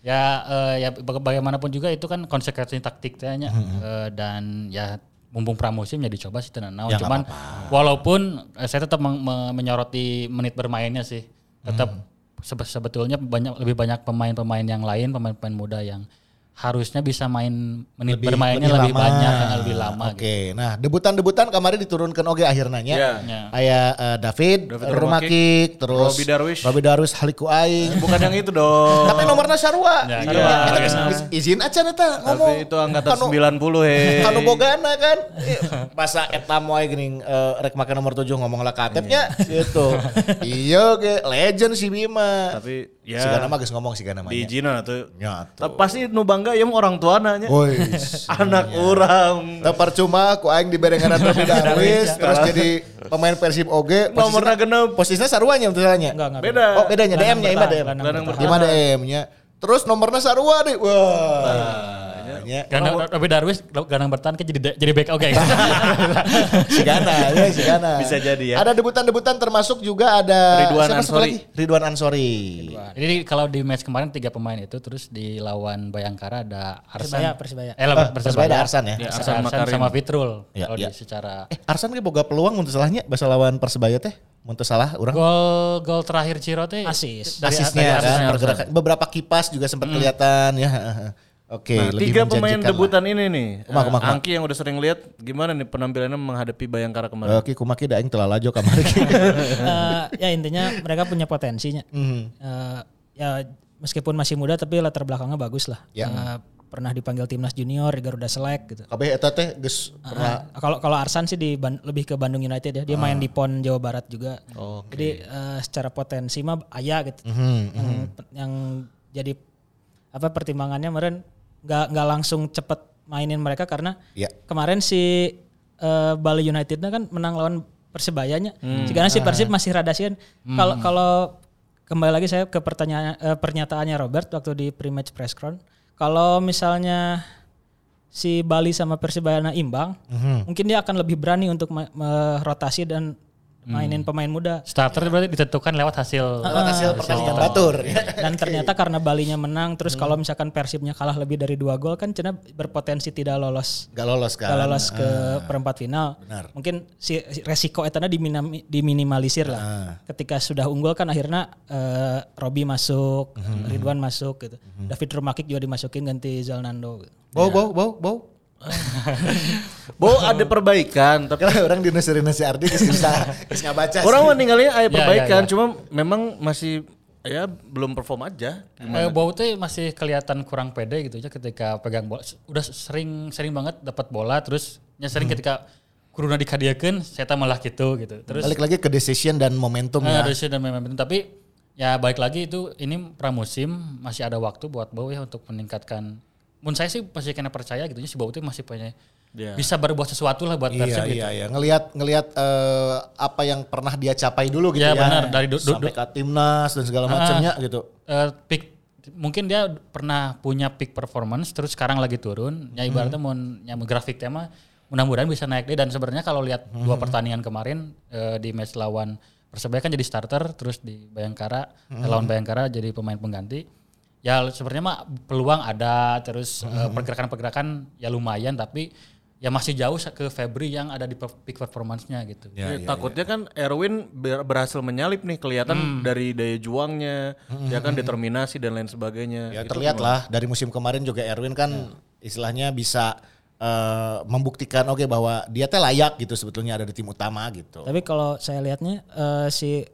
S5: ya eh, ya baga- bagaimanapun juga itu kan konsekuensi taktik tehnya Eh, dan ya mumpung pramusim ya dicoba sih tenan.
S2: Ya,
S5: cuman walaupun eh, saya tetap menyoroti menit bermainnya sih tetap sebe- sebetulnya banyak lebih banyak pemain-pemain yang lain pemain-pemain muda yang harusnya bisa main menit
S2: Lebih-
S5: bermainnya
S2: lebih
S5: lebih,
S2: lama.
S5: banyak dan lebih lama
S2: Oke,
S5: gitu.
S2: nah debutan-debutan kemarin diturunkan oke akhirnya nya.
S3: Iya.
S5: Ya.
S2: Kayak eh, David,
S3: David
S2: Rumakik, terus
S3: Robi Darwish.
S2: Robi Darwish, Haliku Aing.
S3: Bukan yang itu dong.
S2: Tapi nomornya Sarwa.
S5: Ya,
S2: Iya. Kita
S5: Iya.
S2: geus izin aja neta ngomong.
S3: Tapi itu angkatan
S2: Kanu-
S3: 90 he.
S2: Kanu bogana kan. Eh, Masa eta moe geuning eh, rek make nomor 7 ngomong lah katepnya gitu. Iya ge legend si Bima.
S3: Tapi
S2: ya.
S3: ya
S2: Sigana mah geus ngomong sigana mah.
S3: di izinan atuh.
S2: Ya,
S3: Tapi pasti nu bangga ya orang tua nanya.
S2: Woi.
S3: Anak orang.
S2: Tak percuma ku aing diberengan Robi Darwis terus jadi pemain Persib oge
S3: Nomorna genep.
S2: posisinya saruanya untuk salahnya.
S4: Enggak, enggak.
S3: Beda.
S2: Oh bedanya DM-nya ima DM. Ima DM-nya. Terus nomornya sarua deh. Wah. Nya.
S5: Gandang Robi Darwis gandang bertahan kan jadi jadi back oke.
S2: si Gana, ya si Gana.
S3: Bisa jadi ya.
S2: Ada debutan-debutan termasuk juga ada
S3: Ridwan
S2: siapa
S3: Ansori.
S2: lagi? Ridwan Ansori.
S5: Jadi kalau di match kemarin tiga pemain itu terus di lawan Bayangkara ada Arsan.
S4: Persebaya, Persebaya.
S5: Eh,
S2: Ah,
S5: lawan
S2: Persebaya ada Arsan ya.
S3: Ya,
S5: Arsan,
S3: Arsan Makarim.
S5: sama Fitrul.
S2: Ya,
S5: kalau
S2: ya.
S5: di secara
S2: Eh, Arsan ge boga peluang untuk salahnya bahasa lawan Persebaya teh. Untuk salah orang.
S5: gol gol terakhir Ciro teh
S4: Asis.
S5: dari
S2: Asisnya
S5: dari
S2: kan pergerakan beberapa kipas juga sempat kelihatan ya. Oke,
S3: Nah,
S2: lebih
S3: tiga pemain
S2: menjanjikan lah.
S3: debutan ini nih.
S2: Kumaha,
S3: Eh,
S2: kumaha.
S3: Angki yang udah sering lihat gimana nih penampilannya menghadapi Bayangkara kemarin.
S2: Oke, kumaki da aing telah lajo kamari.
S4: Eh, ya intinya mereka punya potensinya.
S2: Mhm.
S4: Eh, ya meskipun masih muda tapi latar belakangnya bagus lah.
S2: Ya.
S4: Eh, pernah dipanggil timnas junior di Garuda Select gitu.
S2: Kabeh eta teh geus pernah
S4: Ah, Kalau kalau Arsan sih di Ban- lebih ke Bandung United ya. Dia main di PON Jawa Barat juga. Jadi eh, secara potensi mah aya gitu.
S2: Mhm,
S4: Yang yang jadi apa pertimbangannya kemarin nggak nggak langsung cepet mainin mereka karena
S2: Ya.
S4: kemarin si eh, Bali Unitednya kan menang lawan Persebayanya. Jika si Persib masih rada sieun. Kalau kalau kembali lagi saya ke pertanyaan eh, pernyataannya Robert waktu di pre-match press con. Kalau misalnya si Bali sama Persibaya imbang, mungkin dia akan lebih berani untuk ma- merotasi dan mainin pemain muda.
S5: starter berarti ditentukan lewat hasil
S2: lewat hasil pertandingan batur.
S4: Dan ternyata karena Balinya menang, terus kalau misalkan Persibnya kalah lebih dari dua gol kan Cina berpotensi tidak lolos
S2: Gak lolos kan.
S4: Gak lolos ke perempat final.
S2: benar.
S4: Mungkin si si resiko etana diminimalisir lah. Ketika sudah unggul kan akhirnya eh, Robi masuk, Ridwan masuk gitu. David Rumakik juga dimasukin ganti Zalnando. gitu.
S2: Bau bau bau bau.
S3: Bo ada perbaikan tapi
S2: Kalau orang di Nusri Nasi Ardi geus bisa ngabaca.
S3: orang
S2: sih.
S3: mah ninggalnya ada
S5: Ya,
S3: perbaikan
S5: ya, ya.
S3: cuma memang masih ya belum perform aja.
S5: Eh, Bau teh masih kelihatan kurang pede gitu ya ketika pegang bola. Udah sering sering banget dapat bola terus nya sering ketika kuruna dikadiakeun saya malah gitu gitu. Terus
S2: balik lagi ke decision dan momentum
S5: Nah,
S2: ya.
S5: harusnya dan penting. tapi ya balik lagi itu ini pramusim masih ada waktu buat Bau ya untuk meningkatkan mun saya sih pasti kena percaya gitu ya si Bau masih punya
S3: Ya.
S5: bisa berbuat sesuatu lah buat
S2: Iya
S5: Persib gitu.
S2: iya iya ngelihat ngelihat eh, apa yang pernah dia capai dulu gitu ya.
S5: Ya, benar. Dari du- du-
S2: sampai ke timnas dan segala macamnya gitu.
S5: Eh, peak mungkin dia pernah punya peak performance terus sekarang lagi turun ya ibaratnya mau nyamuk grafik tema mudah-mudahan bisa naik deh dan sebenarnya kalau lihat dua pertandingan kemarin eh, di match lawan Persebaya kan jadi starter terus di Bayangkara eh, lawan Bayangkara jadi pemain pengganti ya sebenarnya mah peluang ada terus eh, pergerakan-pergerakan ya lumayan tapi ya masih jauh ke Febri yang ada di peak performance-nya gitu.
S2: Ya,
S3: Ya, takutnya kan Erwin ber- berhasil menyalip nih kelihatan dari daya juangnya, ya kan determinasi dan lain sebagainya.
S2: Ya
S3: Itu
S2: terlihat lah dari musim kemarin juga Erwin kan istilahnya bisa eh, membuktikan oke bahwa dia teh layak gitu sebetulnya ada di tim utama gitu.
S4: Tapi kalau saya lihatnya eh, si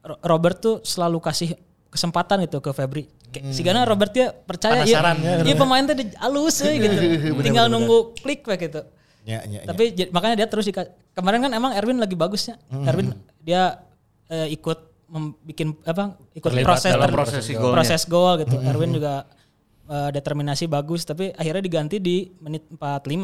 S4: Ro- Robert tuh selalu kasih kesempatan gitu ke Febri. Kayak Si Gana Robert dia percaya iya,
S5: Penasaran, ya,
S4: iya pemain teh di- halus we, gitu. Tinggal nunggu klik we gitu.
S2: Ya, ya, ya.
S4: Tapi j- makanya dia terus kemarin kan emang Erwin lagi bagusnya. Erwin dia eh, ikut bikin apa ikut
S5: Terlibat
S4: proses
S5: dalam
S3: proses golnya.
S4: proses gol gitu. Erwin juga eh, determinasi bagus tapi akhirnya diganti di menit 45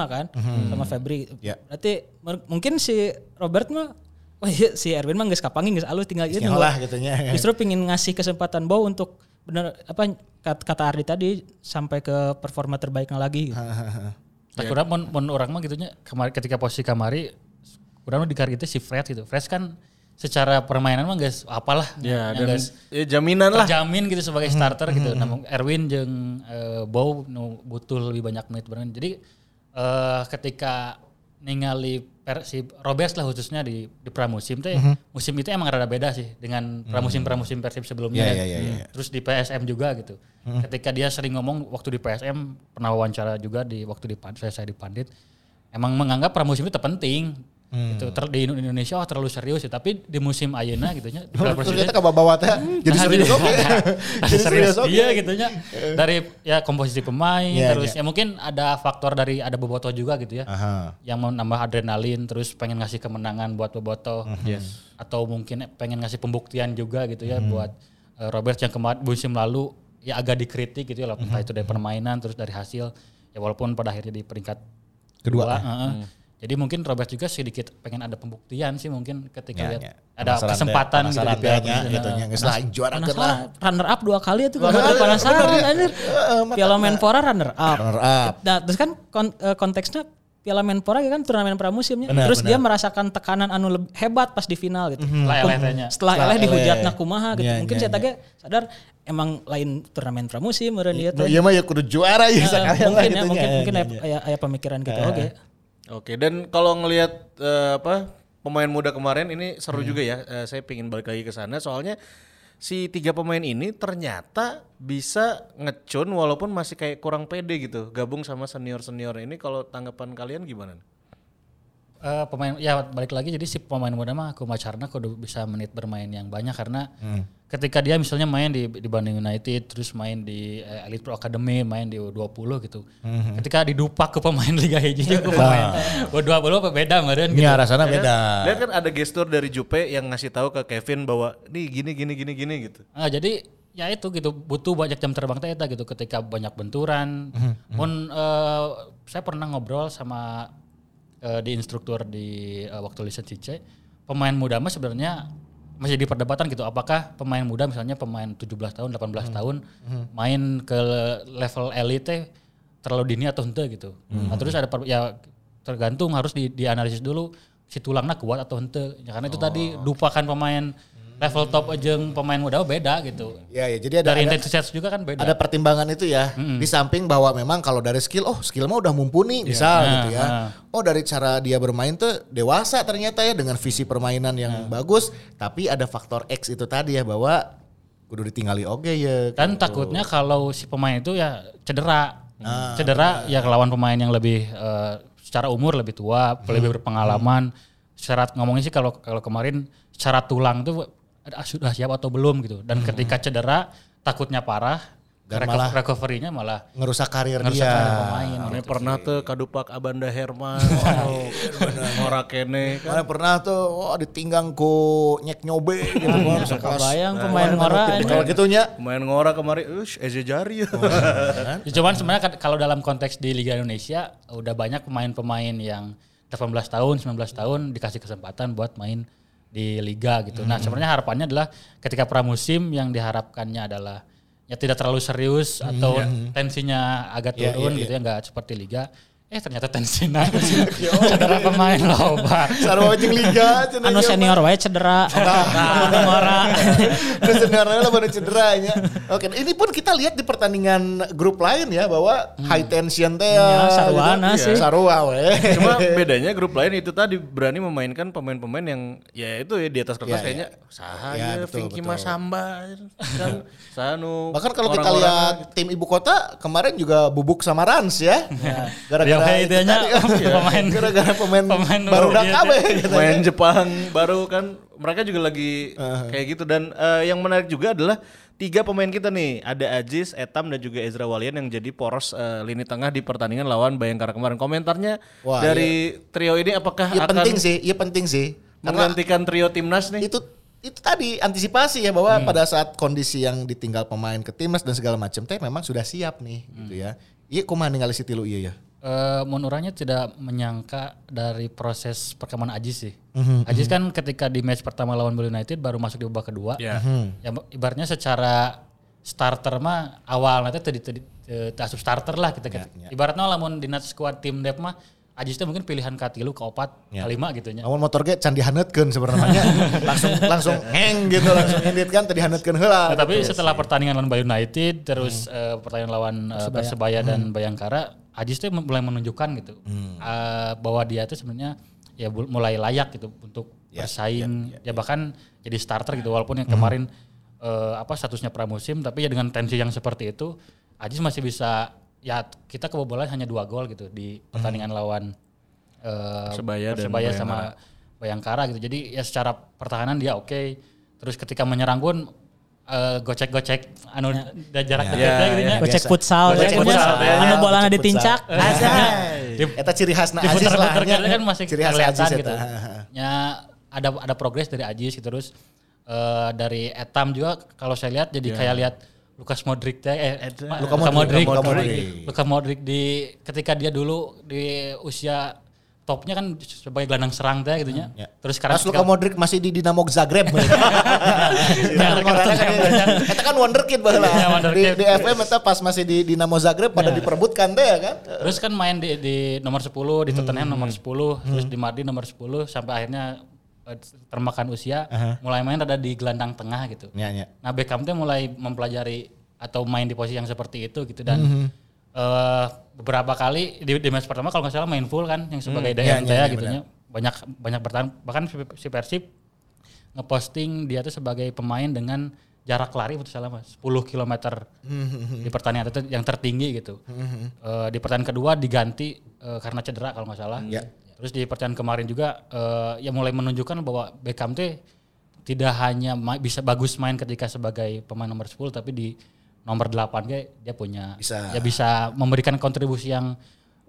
S4: kan sama Febri.
S2: Ya.
S4: Berarti mungkin si Robert mah Oh iya si Erwin mah geus kapangi geus alus tinggal ieu.
S2: Nyolah gitunya.
S4: Justru pingin ngasih kesempatan Bow untuk bener apa kat- kata Ardi tadi sampai ke performa terbaiknya lagi gitu.
S5: Tak kurang mun, mun orang mah gitunya kemarin ketika posisi kamari kurang mah dikar gitu si Fred gitu. Fred kan secara permainan mah guys apalah
S3: Ya,
S5: yang
S3: dan
S5: geus
S3: ya, jaminan lah.
S5: terjamin gitu sebagai starter gitu. Namun Erwin jeung eh, Bow nu butuh lebih banyak menit bermain. Jadi eh, ketika ningali per, si Robes lah khususnya di di pramusim teh musim itu emang rada beda sih dengan pramusim pramusim Persib sebelumnya.
S2: Iya, iya, iya, iya.
S5: Terus di PSM juga gitu. Ketika dia sering ngomong waktu di PSM pernah wawancara juga di waktu di saya saya di Pandit emang menganggap pramusim itu terpenting. Gitu. Ter- di Indonesia wah terlalu serius ya, tapi di musim ayeuna gitu nya Presiden-
S2: Ternyata ke bawa teh jadi
S5: Nah,
S2: serius oke. Jadi
S5: serius
S2: oke.
S5: dia gitu nya. Dari ya komposisi pemain
S2: Iya,
S5: terus
S2: iya.
S5: ya mungkin ada faktor dari ada Boboto juga gitu ya.
S2: Aha.
S5: Yang mau nambah adrenalin terus pengen ngasih kemenangan buat Boboto.
S3: Yes.
S5: Atau mungkin pengen ngasih pembuktian juga gitu ya
S2: Hmm.
S5: buat eh, Robert yang kemarin musim lalu ya agak dikritik gitu ya
S2: Hmm.
S5: entah itu dari permainan terus dari hasil ya walaupun pada akhirnya di peringkat
S2: Kedua,
S5: dua,
S2: ya.
S5: heeh. Jadi mungkin Robert juga sedikit pengen ada pembuktian sih mungkin ketika
S2: Ya,
S5: lihat
S2: ya.
S5: ada
S2: Penasaran
S5: kesempatan
S2: teh,
S5: gitu di Piala Presiden.
S2: gitu nya geus lah juara kan lah.
S4: Runner up dua kali itu
S2: kali,
S4: penasaran
S2: bener, ya.
S4: anjir. Piala Menpora runner up.
S2: Runner up.
S4: Nah, terus kan eh, konteksnya Piala Menpora kan turnamen pramusimnya.
S2: Benar,
S4: terus
S2: benar.
S4: dia merasakan tekanan anu hebat pas di final gitu.
S5: Setelah eleh tehnya.
S4: Setelah
S2: Setelah
S4: eleh dihujat
S2: eleh.
S4: kumaha gitu.
S2: Iya,
S4: Mungkin
S2: iya,
S4: saya tage sadar emang lain turnamen pramusim meureun
S2: Nu
S4: teh.
S2: Iya mah ya kudu juara ya lah
S4: mungkin
S2: gitu
S4: ya, mungkin mungkin
S2: Ya,
S4: aya
S2: ya.
S4: aya- aya pemikiran gitu oke.
S3: Oke, dan kalau ngelihat eh, apa pemain muda kemarin ini seru juga ya. Eh, saya pengen balik lagi ke sana soalnya si tiga pemain ini ternyata bisa ngecun walaupun masih kayak kurang pede gitu gabung sama senior senior ini. Kalau tanggapan kalian gimana?
S5: Eh, pemain ya balik lagi jadi si pemain muda mah aku macarna kudu bisa menit bermain yang banyak karena ketika dia misalnya main di di Bandung United terus main di eh, Elite Pro Academy main di U20 gitu ketika didupak ke pemain Liga Hiji juga ke pemain U20 apa beda meren gitu
S2: Nya rasana beda.
S3: Lihat kan ada gestur dari Jupe yang ngasih tahu ke Kevin bahwa nih gini gini gini gini gitu.
S5: Nah, jadi ya itu gitu butuh banyak jam terbang teh eta gitu ketika banyak benturan. Mun eh, saya pernah ngobrol sama eh, di instruktur di eh, waktu listen Cice, pemain muda mah sebenarnya masih di perdebatan gitu. Apakah pemain muda misalnya pemain 17 tahun 18 tahun main ke level elite terlalu dini atau ente gitu. Nah, terus ada per- ya tergantung harus di, dianalisis dulu si tulangnya kuat atau ente. Ya, karena itu tadi lupakan pemain level top aja pemain muda beda gitu.
S2: Ya ya jadi ada
S5: Dari
S2: ada,
S5: intensitas juga kan beda.
S2: ada pertimbangan itu ya. Di samping bahwa memang kalau dari skill oh skill mah udah mumpuni misal
S5: Nah,
S2: gitu ya.
S5: nah.
S2: Oh dari cara dia bermain tuh dewasa ternyata ya dengan visi permainan yang bagus, tapi ada faktor X itu tadi ya bahwa kudu ditinggali oke ya.
S5: Dan takutnya kalau si pemain itu ya cedera. cedera ya lawan pemain yang lebih eh, secara umur lebih tua, lebih berpengalaman. Secara ngomongnya sih kalau kalau kemarin secara tulang tuh ada- sudah siap atau belum gitu. Dan ketika cedera takutnya parah,
S2: Dan
S5: reco-
S2: malah-
S5: recovery-nya malah
S2: ngerusak karir
S5: ngerusak
S2: dia.
S5: karir pemain.
S3: Mana pernah tuh kadupak Abanda Herman, Ngora kene kan.
S2: Mana pernah tuh oh ditinggang ku nyek nyobe gitu kan sekelas.
S4: Kebayang pemain Ngora
S2: Kalau gitunya
S3: Main Ngora kemarin, ush, Eze Jari ya.
S5: Ya, cuman sebenarnya kan kalau dalam konteks di Liga Indonesia udah banyak pemain-pemain yang 18 tahun, 19 tahun dikasih kesempatan buat main di liga gitu. Nah, sebenarnya harapannya adalah ketika pramusim yang diharapkannya adalah ya tidak terlalu serius atau tensinya agak
S2: Iya,
S5: turun
S2: iya,
S5: gitu ya nggak seperti liga. Eh ternyata tensinya cedera pemain loh, Pak.
S2: sarwa jeung liga
S4: Anu
S2: ieu mah.
S4: senior wae cedera. Anu Ngora.
S2: Terus sebenarnya lah baru cederanya. Oke, ini pun kita lihat di pertandingan grup lain ya bahwa high tension teh
S4: Ya, saruana
S2: gitu.
S4: sih.
S2: Sarua we.
S3: Cuma bedanya grup lain itu tadi berani memainkan pemain-pemain yang ya itu ya di atas kertas
S2: Ya,
S3: kayaknya saha
S2: Ya,
S3: ya, Vinky. Masamba kan sanu
S2: Bahkan kalau kita lihat tim ibu kota kemarin juga bubuk sama Rans ya. Gara-gara
S5: Ya,
S2: itu
S5: itu nya
S2: ya.
S5: pemain-
S2: gara-gara pemain,
S5: pemain
S2: baru
S5: baru
S2: dak
S5: dia-
S2: kabeh gitu.
S3: main Jepang baru kan mereka juga lagi kayak gitu dan eh, yang menarik juga adalah tiga pemain kita nih ada Aziz, Etam dan juga Ezra Walian yang jadi poros eh, lini tengah di pertandingan lawan Bayangkara kemarin. Komentarnya
S2: Wah,
S3: dari trio ini apakah
S2: Iya
S3: akan
S2: penting sih, iya penting sih.
S3: Menggantikan trio timnas nih?
S2: itu itu tadi antisipasi ya bahwa pada saat kondisi yang ditinggal pemain ke timnas dan segala macam teh memang sudah siap nih gitu ya. Iya kumaha ningali si tilu iya ya.
S5: Eh, menurutnya tidak menyangka dari proses perkembangan Ajis sih.
S2: Mhm,
S5: Ajis kan ketika di match pertama lawan Bali United baru masuk di babak kedua.
S3: Ya.
S5: Ya ibaratnya secara starter mah awal nanti tadi tadi asup starter lah kita
S2: Ya,
S5: kita. Ibaratnya lamun di squad tim dep mah Ajis teh mungkin pilihan katilu ke opat
S2: Ya.
S5: kelima gitu nya.
S2: Namun motor ge can dihanetkeun sebenarnya langsung langsung heng gitu langsung ngedit kan tadi hanetkeun heula.
S5: Nah, tapi setelah pertandingan lawan Bali United terus eh, pertandingan lawan eh, Persebaya dan Bayangkara Ajis tuh mulai menunjukkan gitu eh, bahwa dia itu sebenarnya ya mulai layak gitu untuk bersaing. ya, bahkan jadi starter gitu walaupun yang kemarin eh, apa statusnya pramusim tapi ya dengan tensi yang seperti itu Ajis masih bisa ya kita kebobolan hanya dua gol gitu di pertandingan lawan eh,
S3: Persebaya dan
S5: Persebaya sama Bayangkara gitu. Jadi ya secara pertahanan dia oke. Terus ketika menyerang pun eh, gocek-gocek anu da- jarak dekat
S3: Ya,
S5: gitu
S3: ya.
S5: nya.
S4: Gocek futsal,
S5: Gocek
S4: ya,
S5: futsal, ya,
S4: anu
S2: ya, gocek
S4: ditincak.
S2: Eta ciri khasna Aziz lah.
S5: kan masih
S2: ciri khas
S5: kelihatan
S2: Aziz
S5: gitu. Ya ada ada progres dari Ajis gitu terus eh, dari Etam juga kalau saya lihat jadi kayak lihat Lukas Modric teh eh
S2: Luka
S5: Luka
S2: Modric,
S5: Modric,
S2: Luka
S5: Luka
S2: Modric.
S5: Luka Modric di ketika dia dulu di usia topnya kan sebagai gelandang serang teh gitu nya.
S2: Ya.
S5: Terus sekarang
S2: Luka Modric masih di Dinamo Zagreb. Eta kan wonderkid baheula.
S5: Ya, wonderkid.
S2: Di, di FM eta pas masih di Dinamo Zagreb pada diperebutkan teh ya kan.
S5: Terus kan main di, di nomor 10, di Tottenham nomor 10, terus di Madrid nomor 10 sampai akhirnya eh, termakan usia, mulai main ada di gelandang tengah gitu.
S2: Ya, ya.
S5: Nah Beckham tuh mulai mempelajari atau main di posisi yang seperti itu gitu dan eh, beberapa kali di, di match pertama kalau nggak salah main full kan yang sebagai
S2: Iya,
S5: DM
S2: iya, iya,
S5: gitu nya. banyak banyak bertahan. Bahkan si, si Persib ngeposting dia tuh sebagai pemain dengan jarak lari betul salah mas 10 km di pertandingan itu yang tertinggi gitu. Eh, di pertandingan kedua diganti eh, karena cedera kalau nggak salah.
S2: Ya.
S5: terus di pertandingan kemarin juga eh, ya mulai menunjukkan bahwa Beckham tuh tidak hanya bisa bagus main ketika sebagai pemain nomor 10 tapi di nomor 8 kayak dia punya
S2: Bisa.
S5: ya bisa memberikan kontribusi yang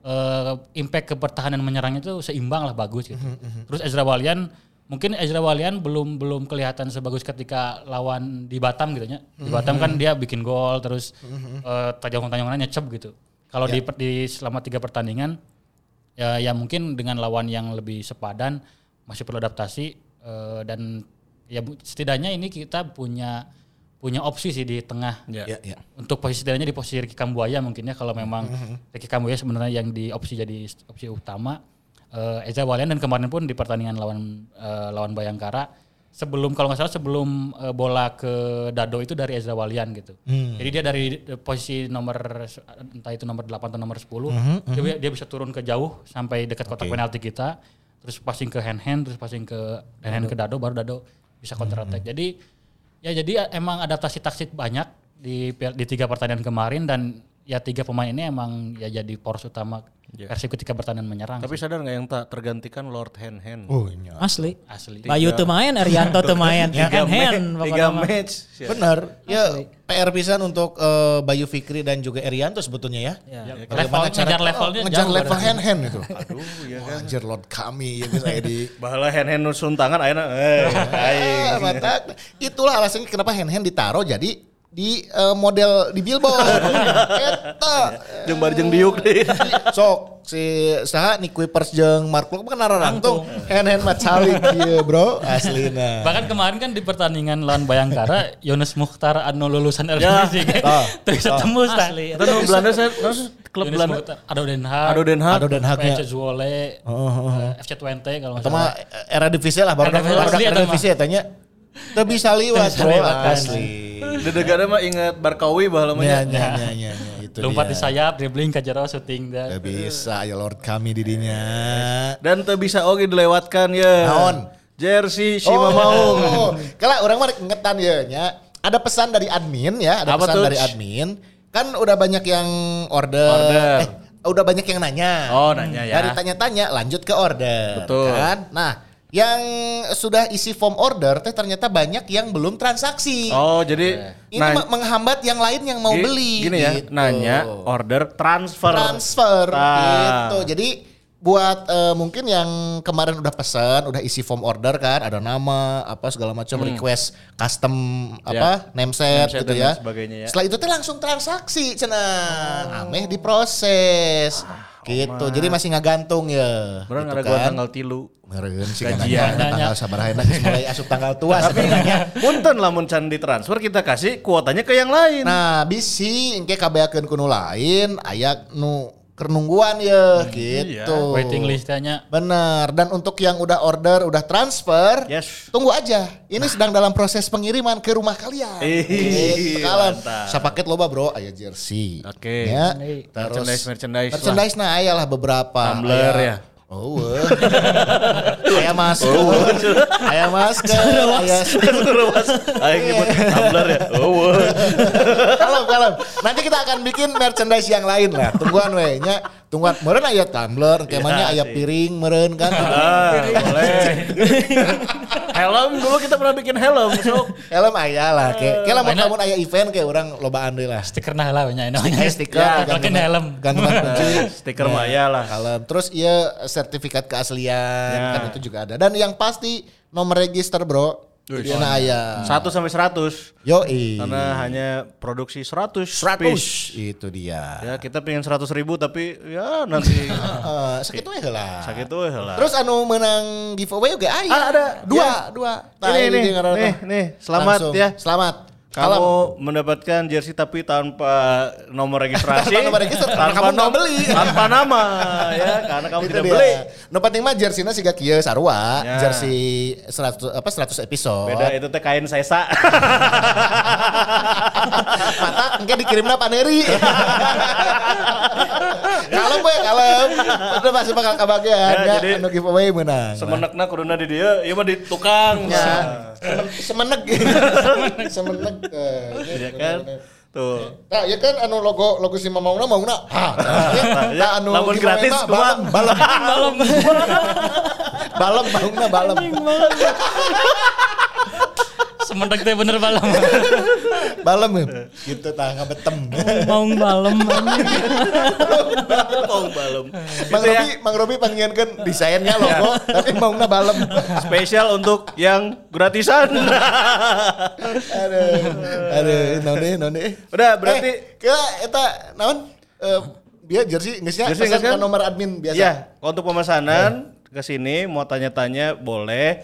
S5: eh, impact ke pertahanan menyerang itu seimbang lah bagus gitu. Terus Ezra Walian mungkin Ezra Walian belum belum kelihatan sebagus ketika lawan di Batam gitu nya. Di Batam kan dia bikin gol terus eh, tajam-tajamannya nyecep gitu. Kalau di di selama tiga pertandingan ya, ya mungkin dengan lawan yang lebih sepadan masih perlu adaptasi eh, dan ya setidaknya ini kita punya punya opsi sih di tengah.
S2: Ya, ya.
S5: untuk posisi setidaknya di posisi Ricky Kambuaya mungkin ya kalau memang Ricky Kambuaya sebenarnya yang di opsi jadi opsi utama. Eh Eza Walian dan kemarin pun di pertandingan lawan eh, lawan Bayangkara sebelum kalau nggak salah sebelum eh, bola ke Dado itu dari Ezra Walian gitu. Jadi dia dari posisi nomor entah itu nomor 8 atau nomor 10 dia, dia bisa turun ke jauh sampai dekat kotak penalti kita terus passing ke hand hand terus passing ke hand hand ke Dado baru Dado bisa counter attack. Jadi Ya jadi emang adaptasi taktik banyak di di tiga pertandingan kemarin dan ya tiga pemain ini emang ya jadi poros utama Persib ketika pertandingan menyerang.
S3: Tapi sadar nggak yang tak tergantikan Lord Hand Hand?
S2: Oh, iya.
S4: Asli.
S5: asli.
S4: Bayu teu main, Arianto teu main.
S3: tiga,
S4: Hand hand
S3: tiga match.
S2: Benar. Ya PR pisan untuk eh, Bayu Fikri dan juga Erianto sebetulnya ya.
S5: Level ngejar levelnya
S2: ngejar
S5: jauh
S2: level
S5: berarti.
S2: hand hand itu. Aduh, ya kan. Anjir Lord kami ya saya di
S3: Bahala Hand Hand nusun tangan ayeuna eh aing.
S2: Ah. Itulah alasannya kenapa hand hand ditaruh jadi di eh, model di billboard. Eta.
S3: Jeung bari jeung diuk deui.
S2: Sok si saha Nick Kuipers jeung Mark Klok kan nararangtung hand hand macalik ieu bro aslina.
S5: Bahkan kemarin kan di pertandingan lawan Bayangkara Yunus Mukhtar anu lulusan
S3: Ya.
S5: RSBC kan. Bisa tembus tah.
S4: Asli.
S3: Itu nu Belanda saya terus klub Belanda.
S5: Ado Den Haag,
S3: Ado Den Haag.
S2: Ado Den Haag, ya.
S5: PSC Zwolle, FC Twente kalau nggak
S2: Eta mah
S5: salah.
S2: era divisi lah baru
S5: Era divisi asli
S2: divisi tanya. Teu bisa liwat
S5: bisa
S2: bro asli.
S3: Dedegana mah ingat Barkawi bahala mah
S2: Nya
S3: nya.
S2: nya nya nya nya, itu
S5: Lompat di sayap, dribbling ke jero, shooting dan
S2: Teu bisa ya Lord kami didinya.
S3: Dan teu bisa oge dilewatkan ya.
S2: Naon?
S3: Jersey si
S2: Oh,
S3: Mamaung.
S2: oh. Kalau orang mah ngetan ya nya. Ada pesan dari admin ya, ada
S3: Apa
S2: pesan
S3: tuh?
S2: dari admin. Kan udah banyak yang order.
S3: Order.
S2: Eh, udah banyak yang nanya.
S3: Oh, nanya ya.
S2: Dari tanya-tanya lanjut ke order.
S3: Betul.
S2: Kan? Nah, yang sudah isi form order teh ternyata banyak yang belum transaksi.
S3: Oh, jadi
S2: Ini
S3: nah,
S2: me- menghambat yang lain yang mau
S3: gi-
S2: beli.
S3: Gini ya,
S2: gitu.
S3: nanya order transfer.
S2: transfer
S3: Nah.
S2: gitu. Jadi buat eh, mungkin yang kemarin udah pesan, udah isi form order kan, ada nama apa segala macam request custom apa name set
S3: Hmm. Name set
S2: gitu ya.
S3: ya.
S2: Setelah itu tuh langsung transaksi cenah. Ameh diproses. Gitu. Jadi masih ngagantung ya.
S3: Bener
S2: gitu
S3: ada
S2: kan.
S3: tanggal tilu.
S2: Meureun sih
S3: Gajian.
S2: kan tanggal sabaraha geus mulai asup tanggal tua sebenarnya.
S3: Punten lamun can ditransfer kita kasih kuotanya ke yang lain.
S2: Nah, bisi engke kabeakeun kuno lain aya nu Kernungguan ya gitu.
S5: Waiting listnya
S2: Bener. Dan untuk yang udah order, udah transfer,
S3: Yes.
S2: tunggu aja. Ini sedang dalam proses pengiriman ke rumah kalian.
S3: Ih,
S2: Gitu, kalem.
S3: mantap.
S2: Sa paket loba bro, aya jersey.
S3: Oke.
S2: Ya.
S3: Merchandise, merchandise lah.
S2: merchandise nah aya lah beberapa.
S3: Tumbler
S2: Aya-
S3: ya?
S2: Oh, aya masker, aya masker, aya
S3: Suruh mas, ayo nyebut tumbler ya. Oh, wah.
S2: kalem kalem. Nanti kita akan bikin merchandise yang lain lah. Tungguan we nya. Tungguan meureun aya tumbler, kemanya aya
S3: sih.
S2: piring meureun kan.
S3: Ah, boleh. helm dulu kita pernah bikin helm, sok.
S2: Helm aya lah kayak kayak lamun lamun aya event kayak orang lobaan deui lah.
S5: stiker nah lah banyak ini.
S2: Eh, stiker
S5: Ya,
S2: gantungan-
S5: helm.
S2: gantungan kunci
S3: Stiker Maya lah.
S2: kalem terus iya sertifikat keaslian
S3: Ya.
S2: kan itu juga ada dan yang pasti nomor register bro Jadi na aya
S3: Satu sampai seratus.
S2: yo
S3: Karena hanya produksi 100
S2: 100
S3: piece.
S2: itu dia
S3: Ya kita pengen 100 ribu tapi ya nanti
S2: Eh, segitu ya lah
S3: sakit tuh lah.
S2: terus anu menang giveaway juga aya
S3: Ah, ada.
S2: dua
S3: Ya.
S2: dua
S3: Ini,
S2: ini
S3: nih,
S2: dia ngaranna.
S3: nih, nih, selamat
S2: Langsung.
S3: ya.
S2: selamat Kalem.
S3: mendapatkan jersey tapi tanpa nomor registrasi,
S2: Tanpa nomor register, karena kamu nggak beli.
S3: tanpa nama ya, karena kamu
S2: Itu
S3: tidak
S2: dia.
S3: beli.
S2: Nu penting mah jersey-na siga kieu sarua,
S3: Ya.
S2: jersey 100 apa 100 episode.
S3: Beda itu teh kain sesa.
S2: Mata engke dikirimna paneri. kalem we kalem. Udah masih bakal kebagian
S3: Ya,
S2: ya,
S3: jadi-
S2: anu giveaway menang.
S3: Semenekna kuduna di dia, ieu mah di tukang.
S2: Ya. Semen- Semenek. Semenek.
S3: Iya kan? Tuh.
S2: Nah, ya kan anu logo logo si Mamauna Mauna. Ha.
S3: ya,
S2: Nah, anu
S3: lamun gratis, kumaha?
S2: balem balem. Balem Mauna balem.
S5: Sementek teh bener balam.
S2: Balem ya. gitu tah ngabetem.
S4: Mau balem.
S3: Mau balem.
S2: Mang
S3: Itu ya,
S2: Robi, Mang Robi panggilkan desainnya logo, tapi Mauna balem.
S3: spesial untuk yang gratisan.
S2: aduh, aduh, none, none.
S3: Udah, berarti-
S2: eh, kira eta naon? Eh, dia jersey geusnya
S3: Jersey
S2: pesan
S3: geus kan?
S2: ke nomor admin biasa.
S3: Iya, untuk pemesanan ke sini mau tanya-tanya boleh eh,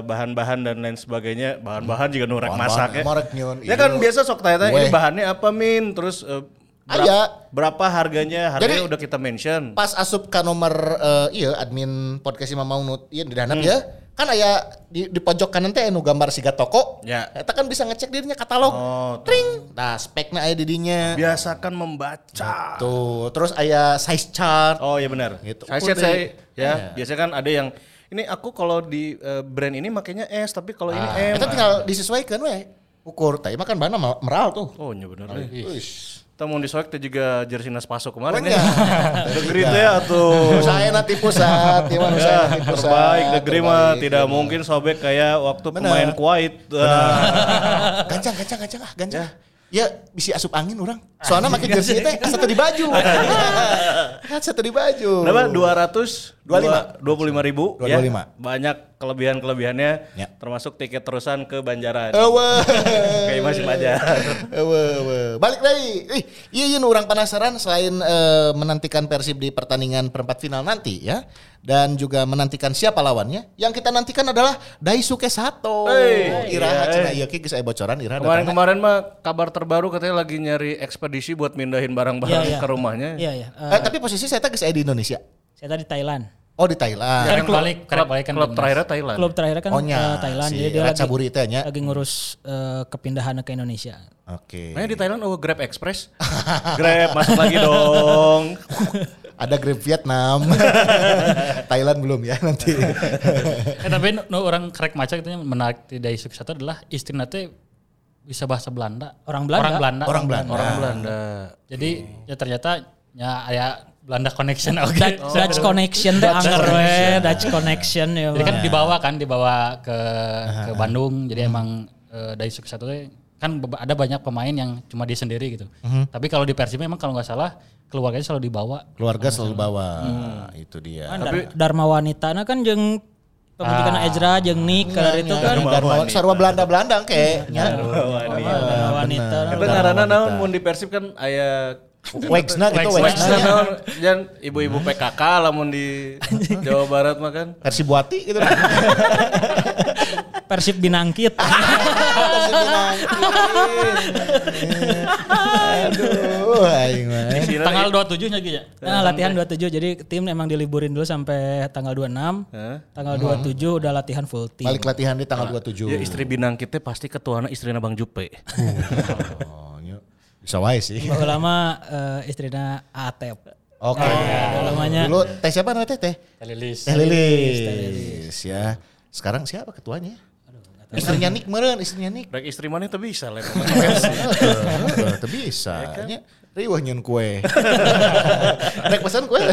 S3: bahan-bahan dan lain sebagainya. Bahan-bahan juga nurek masak ya.
S2: nyeun,
S3: Ya kan
S2: iya.
S3: biasa sok tanya-tanya ini bahannya apa Min? Terus eh, berapa,
S2: Aya.
S3: berapa harganya? Harganya
S2: Jadi-
S3: udah kita mention.
S2: Pas asup ke nomor eh, iya admin podcast Imam Maunut iya di dahanap
S3: Hmm.
S2: ya. Kan aya di, di pojok kanan teh anu gambar siga toko.
S3: Ya.
S2: Eta kan bisa ngecek dirinya katalog.
S3: Oh.
S2: Tring. Nah, speknya aya di dinya.
S3: Biasakan membaca.
S2: Tuh, terus aya size chart.
S3: Oh iya benar.
S2: Gitu. Udah.
S3: set saya ya.
S2: Iya.
S3: Biasanya kan ada yang ini aku kalau di eh, brand ini makanya S tapi kalau ini
S2: Ah,
S3: M.
S2: Eta tinggal disesuaikan we. Ukur tadi mah kan bahanna mal- meral tuh.
S3: Oh iya benar.
S2: Uish.
S3: Kita mau disoek teh juga jersey nas pasok kemarin ya. Negeri teh atuh.
S2: Saya nanti pusat, ya mana saya
S3: Ya,
S2: nanti pusat.
S3: terbaik negeri mah tidak
S2: bener.
S3: mungkin sobek kayak waktu
S2: Bener.
S3: pemain Kuwait. Ah.
S2: Gancang, gancang, gancang ah, gancang. Ya, bisa asup angin orang. Soalnya pakai jersey teh satu di baju. Kan satu di baju.
S3: Berapa? 200
S2: 25.
S3: 25 ribu
S2: 25.
S3: ya. Banyak kelebihan-kelebihannya
S2: Ya.
S3: termasuk tiket terusan ke Banjaran.
S2: Ewe.
S3: Kayak masih Banjar.
S2: Ewe, ewe. Balik lagi. Ih, iya iya orang penasaran selain eh, menantikan Persib di pertandingan perempat final nanti ya dan juga menantikan siapa lawannya. Yang kita nantikan adalah Daisuke Sato.
S3: Hey,
S2: Iraha
S3: iya,
S2: cenah
S3: eh.
S2: ieu ge geus aya bocoran Iraha datangna.
S3: Kemarin-kemarin mah kabar terbaru katanya lagi nyari ekspedisi buat mindahin barang-barang
S4: Iya, iya.
S3: ke rumahnya.
S4: Iya iya.
S2: Eh, tapi posisi saya geus aya di Indonesia.
S4: Saya tadi Thailand.
S2: Oh di Thailand.
S5: Karek balik, karek
S3: Klub,
S5: balik kan.
S3: klub terakhirnya Thailand.
S4: Klub terakhir kan
S2: Oh,
S4: eh, Thailand.
S2: si
S4: Jadi dia lagi,
S2: nya.
S4: lagi ngurus eh, kepindahan ke Indonesia.
S2: Oke.
S3: Makanya di Thailand oh Grab Express. Grab masuk lagi dong.
S2: Ada Grab Vietnam. Thailand belum ya nanti.
S5: Eh, tapi no, orang karek maca gitu menarik di Daisuke Sato adalah istri teh bisa bahasa Belanda.
S4: Orang Belanda.
S5: Orang Belanda.
S2: Orang Belanda.
S3: Orang Belanda.
S5: Jadi ya ternyata ya aya Belanda connection oke.
S4: Dutch, Dutch connection teh anger we, Dutch connection ya.
S5: Jadi kan
S4: Bang.
S5: dibawa kan dibawa ke ke Bandung. Jadi emang eh, Daisuke Sato teh kan beba- ada banyak pemain yang cuma dia sendiri gitu. Tapi kalau di Persib memang kalau nggak salah keluarganya selalu dibawa.
S2: Keluarga selalu bawa. Itu dia.
S4: Kan Dar- Dharma wanita nah kan jeung pemilikan Ezra jeung Nick kalau itu kan
S2: Dan sarwa Belanda Belanda kayak.
S4: Dharma wanita. nah.
S3: Itu ngaranna naon mun di Persib kan aya
S2: Wegsna gitu
S3: Wex
S2: Wegsna.
S3: dan ibu-ibu PKK lamun di Jawa Barat mah kan.
S2: Versi buati gitu.
S4: Persib binangkit.
S2: Aduh, aing mah.
S5: Tanggal 27 nya gitu ya.
S4: Nah, latihan 27 jadi tim emang diliburin dulu sampai tanggal 26.
S3: Hah?
S4: Tanggal 27 udah latihan full tim.
S2: Balik latihan di tanggal 27.
S3: Ya istri binang kita pasti ketuanya istrinya Bang Jupe.
S2: Oh. Bisa wae sih.
S4: Bahwa lama eh, istrinya Atep.
S2: Oke.
S4: namanya.
S2: Dulu teh siapa namanya teh? Teh
S5: Lilis.
S2: Teh Lilis ya. Sekarang siapa ketuanya? Istrinya Nick meren, istrinya Nick.
S3: Rek istri mana tuh bisa lah.
S2: Itu bisa. Nya riwah nyeun kue. Rek pesan kue.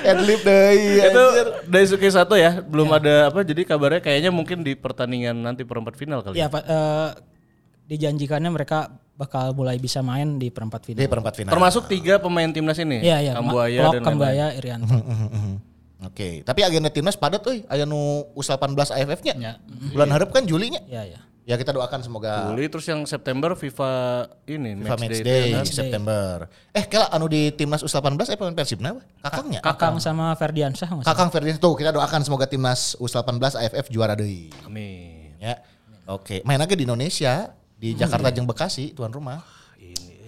S2: Adlib deui
S3: itu dari Suki satu ya, belum ada apa. Jadi kabarnya kayaknya mungkin di pertandingan nanti perempat final kali.
S4: Ya, Pak, eh, dijanjikannya mereka bakal mulai bisa main di perempat
S2: Di
S4: final.
S2: perempat final.
S3: Termasuk tiga pemain timnas ini.
S4: Iya, iya.
S3: Kambuaya
S4: Klok,
S3: dan.
S4: Kambuaya, Irianto.
S2: Oke, tapi agenda timnas padat euy, aya nu U18 AFF-nya.
S5: Ya.
S2: Bulan harap kan Julinya.
S4: Iya, iya.
S2: Ya kita doakan semoga
S3: Juli terus yang September FIFA ini
S2: FIFA Match Day, September. Eh, kela anu di timnas U18 eh pemain Persibna we? Kakangnya.
S4: Kakang sama Ferdiansyah.
S2: Kakang Ferdian tuh kita doakan semoga timnas U18 AFF juara deui.
S3: Amin.
S2: Ya. Oke, main lagi di Indonesia, di Jakarta jeung Bekasi tuan rumah.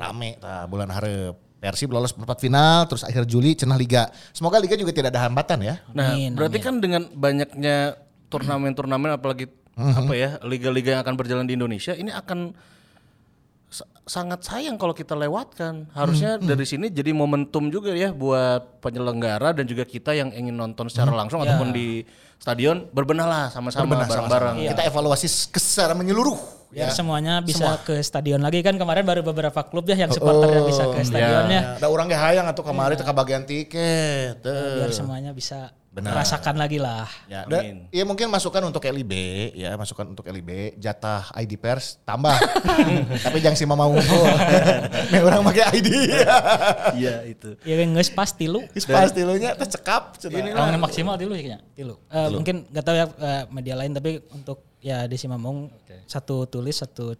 S2: Rame tah bulan hareup. Persib lolos perempat final, terus akhir Juli cenah liga. Semoga liga juga tidak ada hambatan ya.
S3: Nah,
S4: Amin,
S3: berarti kan dengan banyaknya turnamen-turnamen apalagi apa ya liga-liga yang akan berjalan di Indonesia ini akan sa- sangat sayang kalau kita lewatkan. Harusnya dari sini jadi momentum juga ya buat penyelenggara dan juga kita yang ingin nonton secara langsung ataupun di stadion berbenah lah sama-sama
S2: Berbenah
S3: bareng-bareng.
S2: Kita evaluasi ke secara menyeluruh.
S4: Biar
S2: ya.
S4: semuanya bisa ke stadion lagi kan kemarin baru beberapa klub ya yang supporternya bisa ke stadionnya.
S2: Ya, ada orang yang hayang atau kemarin teh bagian tiket.
S4: Biar semuanya bisa
S2: Benar.
S4: merasakan lagi lah.
S2: Ya, da- iya mungkin masukan untuk LIB ya, masukan untuk LIB jatah ID pers tambah. Tapi jangan si mama unggul. Nih orang pakai ID.
S3: Iya itu.
S4: Ya nges pasti lu.
S2: Geus pasti lu nya teh cekap cenah.
S5: Orang maksimal dulu ya kayaknya.
S4: Tilu. Eh, mungkin nggak tahu ya eh, media lain tapi untuk ya di Simamong satu tulis satu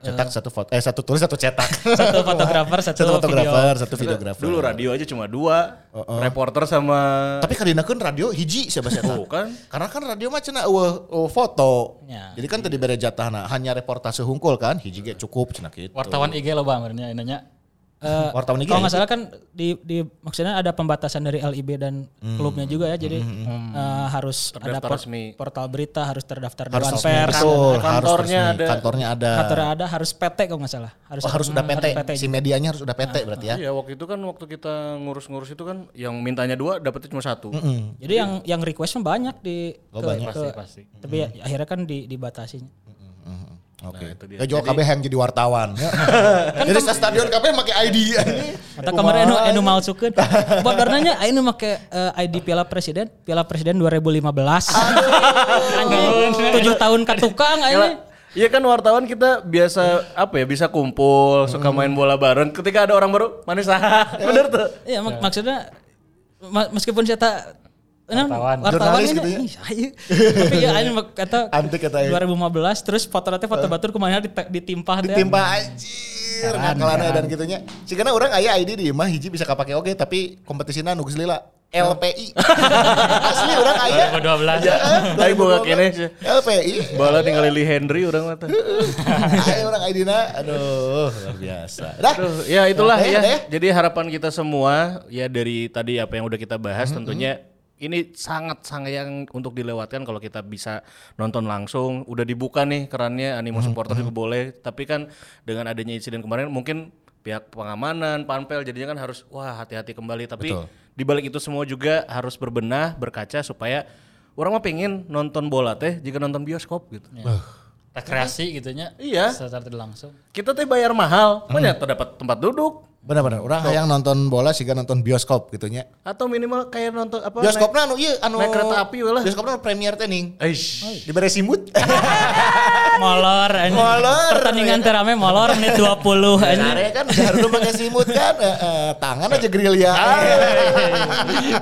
S2: Cetak satu foto eh satu tulis satu cetak.
S4: satu fotografer satu,
S2: satu fotografer,
S4: video.
S2: satu videografer.
S3: Dulu radio aja cuma dua, reporter sama
S2: Tapi kadinakeun radio hiji siapa siapa.
S3: Tuh kan.
S2: Karena kan radio mah cenah eueuh eueuh foto.
S4: Ya.
S2: Jadi kan tadi bere jatahna hanya reportase hungkul kan, hiji ge cukup cenah kitu.
S5: Wartawan IG lo bang, nanya.
S4: Eh,
S2: Wartawan IG
S4: kalau
S2: ya?
S4: nggak salah kan di, di maksudnya ada pembatasan dari LIB dan klubnya juga ya jadi eh, harus ada
S3: Terdaftar
S4: por-
S3: resmi.
S4: portal berita harus terdaftar
S2: Harus
S4: Dewan
S2: resmi,
S4: Pers
S2: betul, harus
S3: Kantornya
S2: resmi.
S3: ada.
S2: Kantornya ada.
S4: kantornya ada harus PT kalau nggak salah harus
S2: Oh, harus udah PT.
S4: PT
S2: Si medianya harus udah PT berarti ya.
S3: Iya waktu itu kan waktu kita ngurus-ngurus itu kan yang mintanya dua dapetnya cuma satu.
S4: jadi yang yang request mah banyak di
S2: Oh,
S4: ke-
S2: banyak.
S4: ke-
S5: Pasti, pasti.
S4: tapi ya, akhirnya kan di, dibatasinya
S2: Oke.
S3: itu dia.
S2: Juga KB yang jadi wartawan. ya. jadi sa stadion KB pakai ID.
S4: Atau kemarin enu, enu malsukeun. Bodornanya anu make eh, ID Piala Presiden, Piala Presiden 2015. Anjing, 7 tahun ke tukang ini.
S3: Iya kan wartawan kita biasa apa ya bisa kumpul, suka main bola bareng. Ketika ada orang baru, manis ah, bener tuh.
S4: Iya, mak- maksudnya ma- meskipun saya tak
S5: Wartawan.
S4: Ini,
S2: gitu ya?
S4: ayo. Tapi ya ini mak- kata
S2: Antik kata ya.
S4: 2015 terus foto nanti foto batur ke mana teh.
S2: Ditimpa anjir. Ngakalana dan gitunya. Si karena orang aya ID di imah hiji bisa kapake oke tapi kompetisinya nugus lila. LPI. Asli orang aya.
S5: 2012.
S2: Ya,
S3: Tapi boga kene sih.
S2: LPI.
S3: Bola tinggal Lili Henry orang mata.
S2: Ayo orang ID-na. Aduh, luar biasa. Dah.
S3: Aduh, ya itulah
S2: Oke,
S3: ya.
S2: deh.
S3: Jadi harapan kita semua ya dari tadi apa yang udah kita bahas tentunya ini sangat sayang untuk dilewatkan kalau kita bisa nonton langsung. Udah dibuka nih kerannya animo supporter juga boleh. Tapi kan dengan adanya insiden kemarin mungkin pihak pengamanan, panpel jadinya kan harus wah hati-hati kembali. Tapi di balik itu semua juga harus berbenah, berkaca supaya orang mah pengen nonton bola teh jika nonton bioskop gitu.
S5: Rekreasi gitu nya.
S3: Iya.
S5: Secara langsung.
S3: Kita teh bayar mahal, banyak dapat tempat duduk
S2: Benar-benar. Orang yang nonton bola sih nonton bioskop gitunya.
S3: atau minimal kayak nonton apa
S2: Bioskopnya anu iya anu
S3: naik kereta api lah.
S2: Bioskopnya premier tening.
S3: Eish.
S2: Diberi simut.
S4: Molor anjing.
S2: Molor.
S4: Pertandingan terame molor menit 20 anjing.
S2: Nah, kan dulu pakai simut kan. Eh, eh, tangan aja gerilya.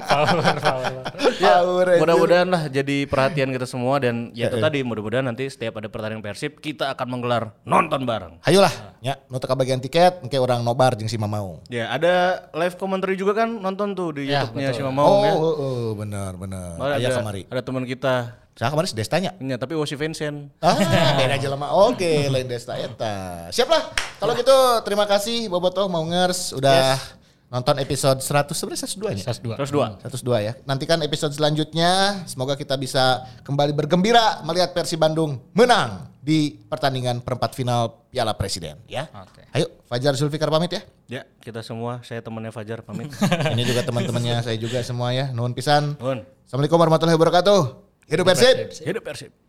S5: Power, power.
S3: Ya,
S2: Power, anjir.
S3: mudah-mudahan lah jadi perhatian kita semua dan ya itu tadi mudah-mudahan nanti setiap ada pertandingan Persib kita akan menggelar nonton bareng.
S2: Hayolah, ya, nu teu bagian tiket, engke orang nobar jeung si Mamau.
S3: Ya, ada live commentary juga kan nonton tuh di
S5: Ya,
S3: YouTube-nya si
S2: Oh,
S3: Mamau ya.
S2: oh, oh, benar, benar. Aya kamari.
S3: ada teman kita
S2: Saya kemarin si Destanya.
S3: Nya, tapi Wosi Vincent.
S2: Ah, beda jelema. Oke, lain Desta eta. Siap lah. Kalau gitu terima kasih Bobotoh Maungers udah nonton episode 100 sebenarnya 102 nya.
S5: SAS 2.
S3: Terus dua.
S2: 102 ya. Nantikan episode selanjutnya. Semoga kita bisa kembali bergembira melihat Persib Bandung menang di pertandingan perempat final Piala Presiden ya.
S5: Oke.
S2: Ayo Fajar Zulfikar pamit ya.
S3: Ya, kita semua, saya temannya Fajar pamit.
S2: Ini juga teman-temannya saya juga semua ya. Nuhun pisan.
S3: Nuhun.
S2: Assalamualaikum warahmatullahi wabarakatuh. Hidup Persib.
S3: Hidup Persib.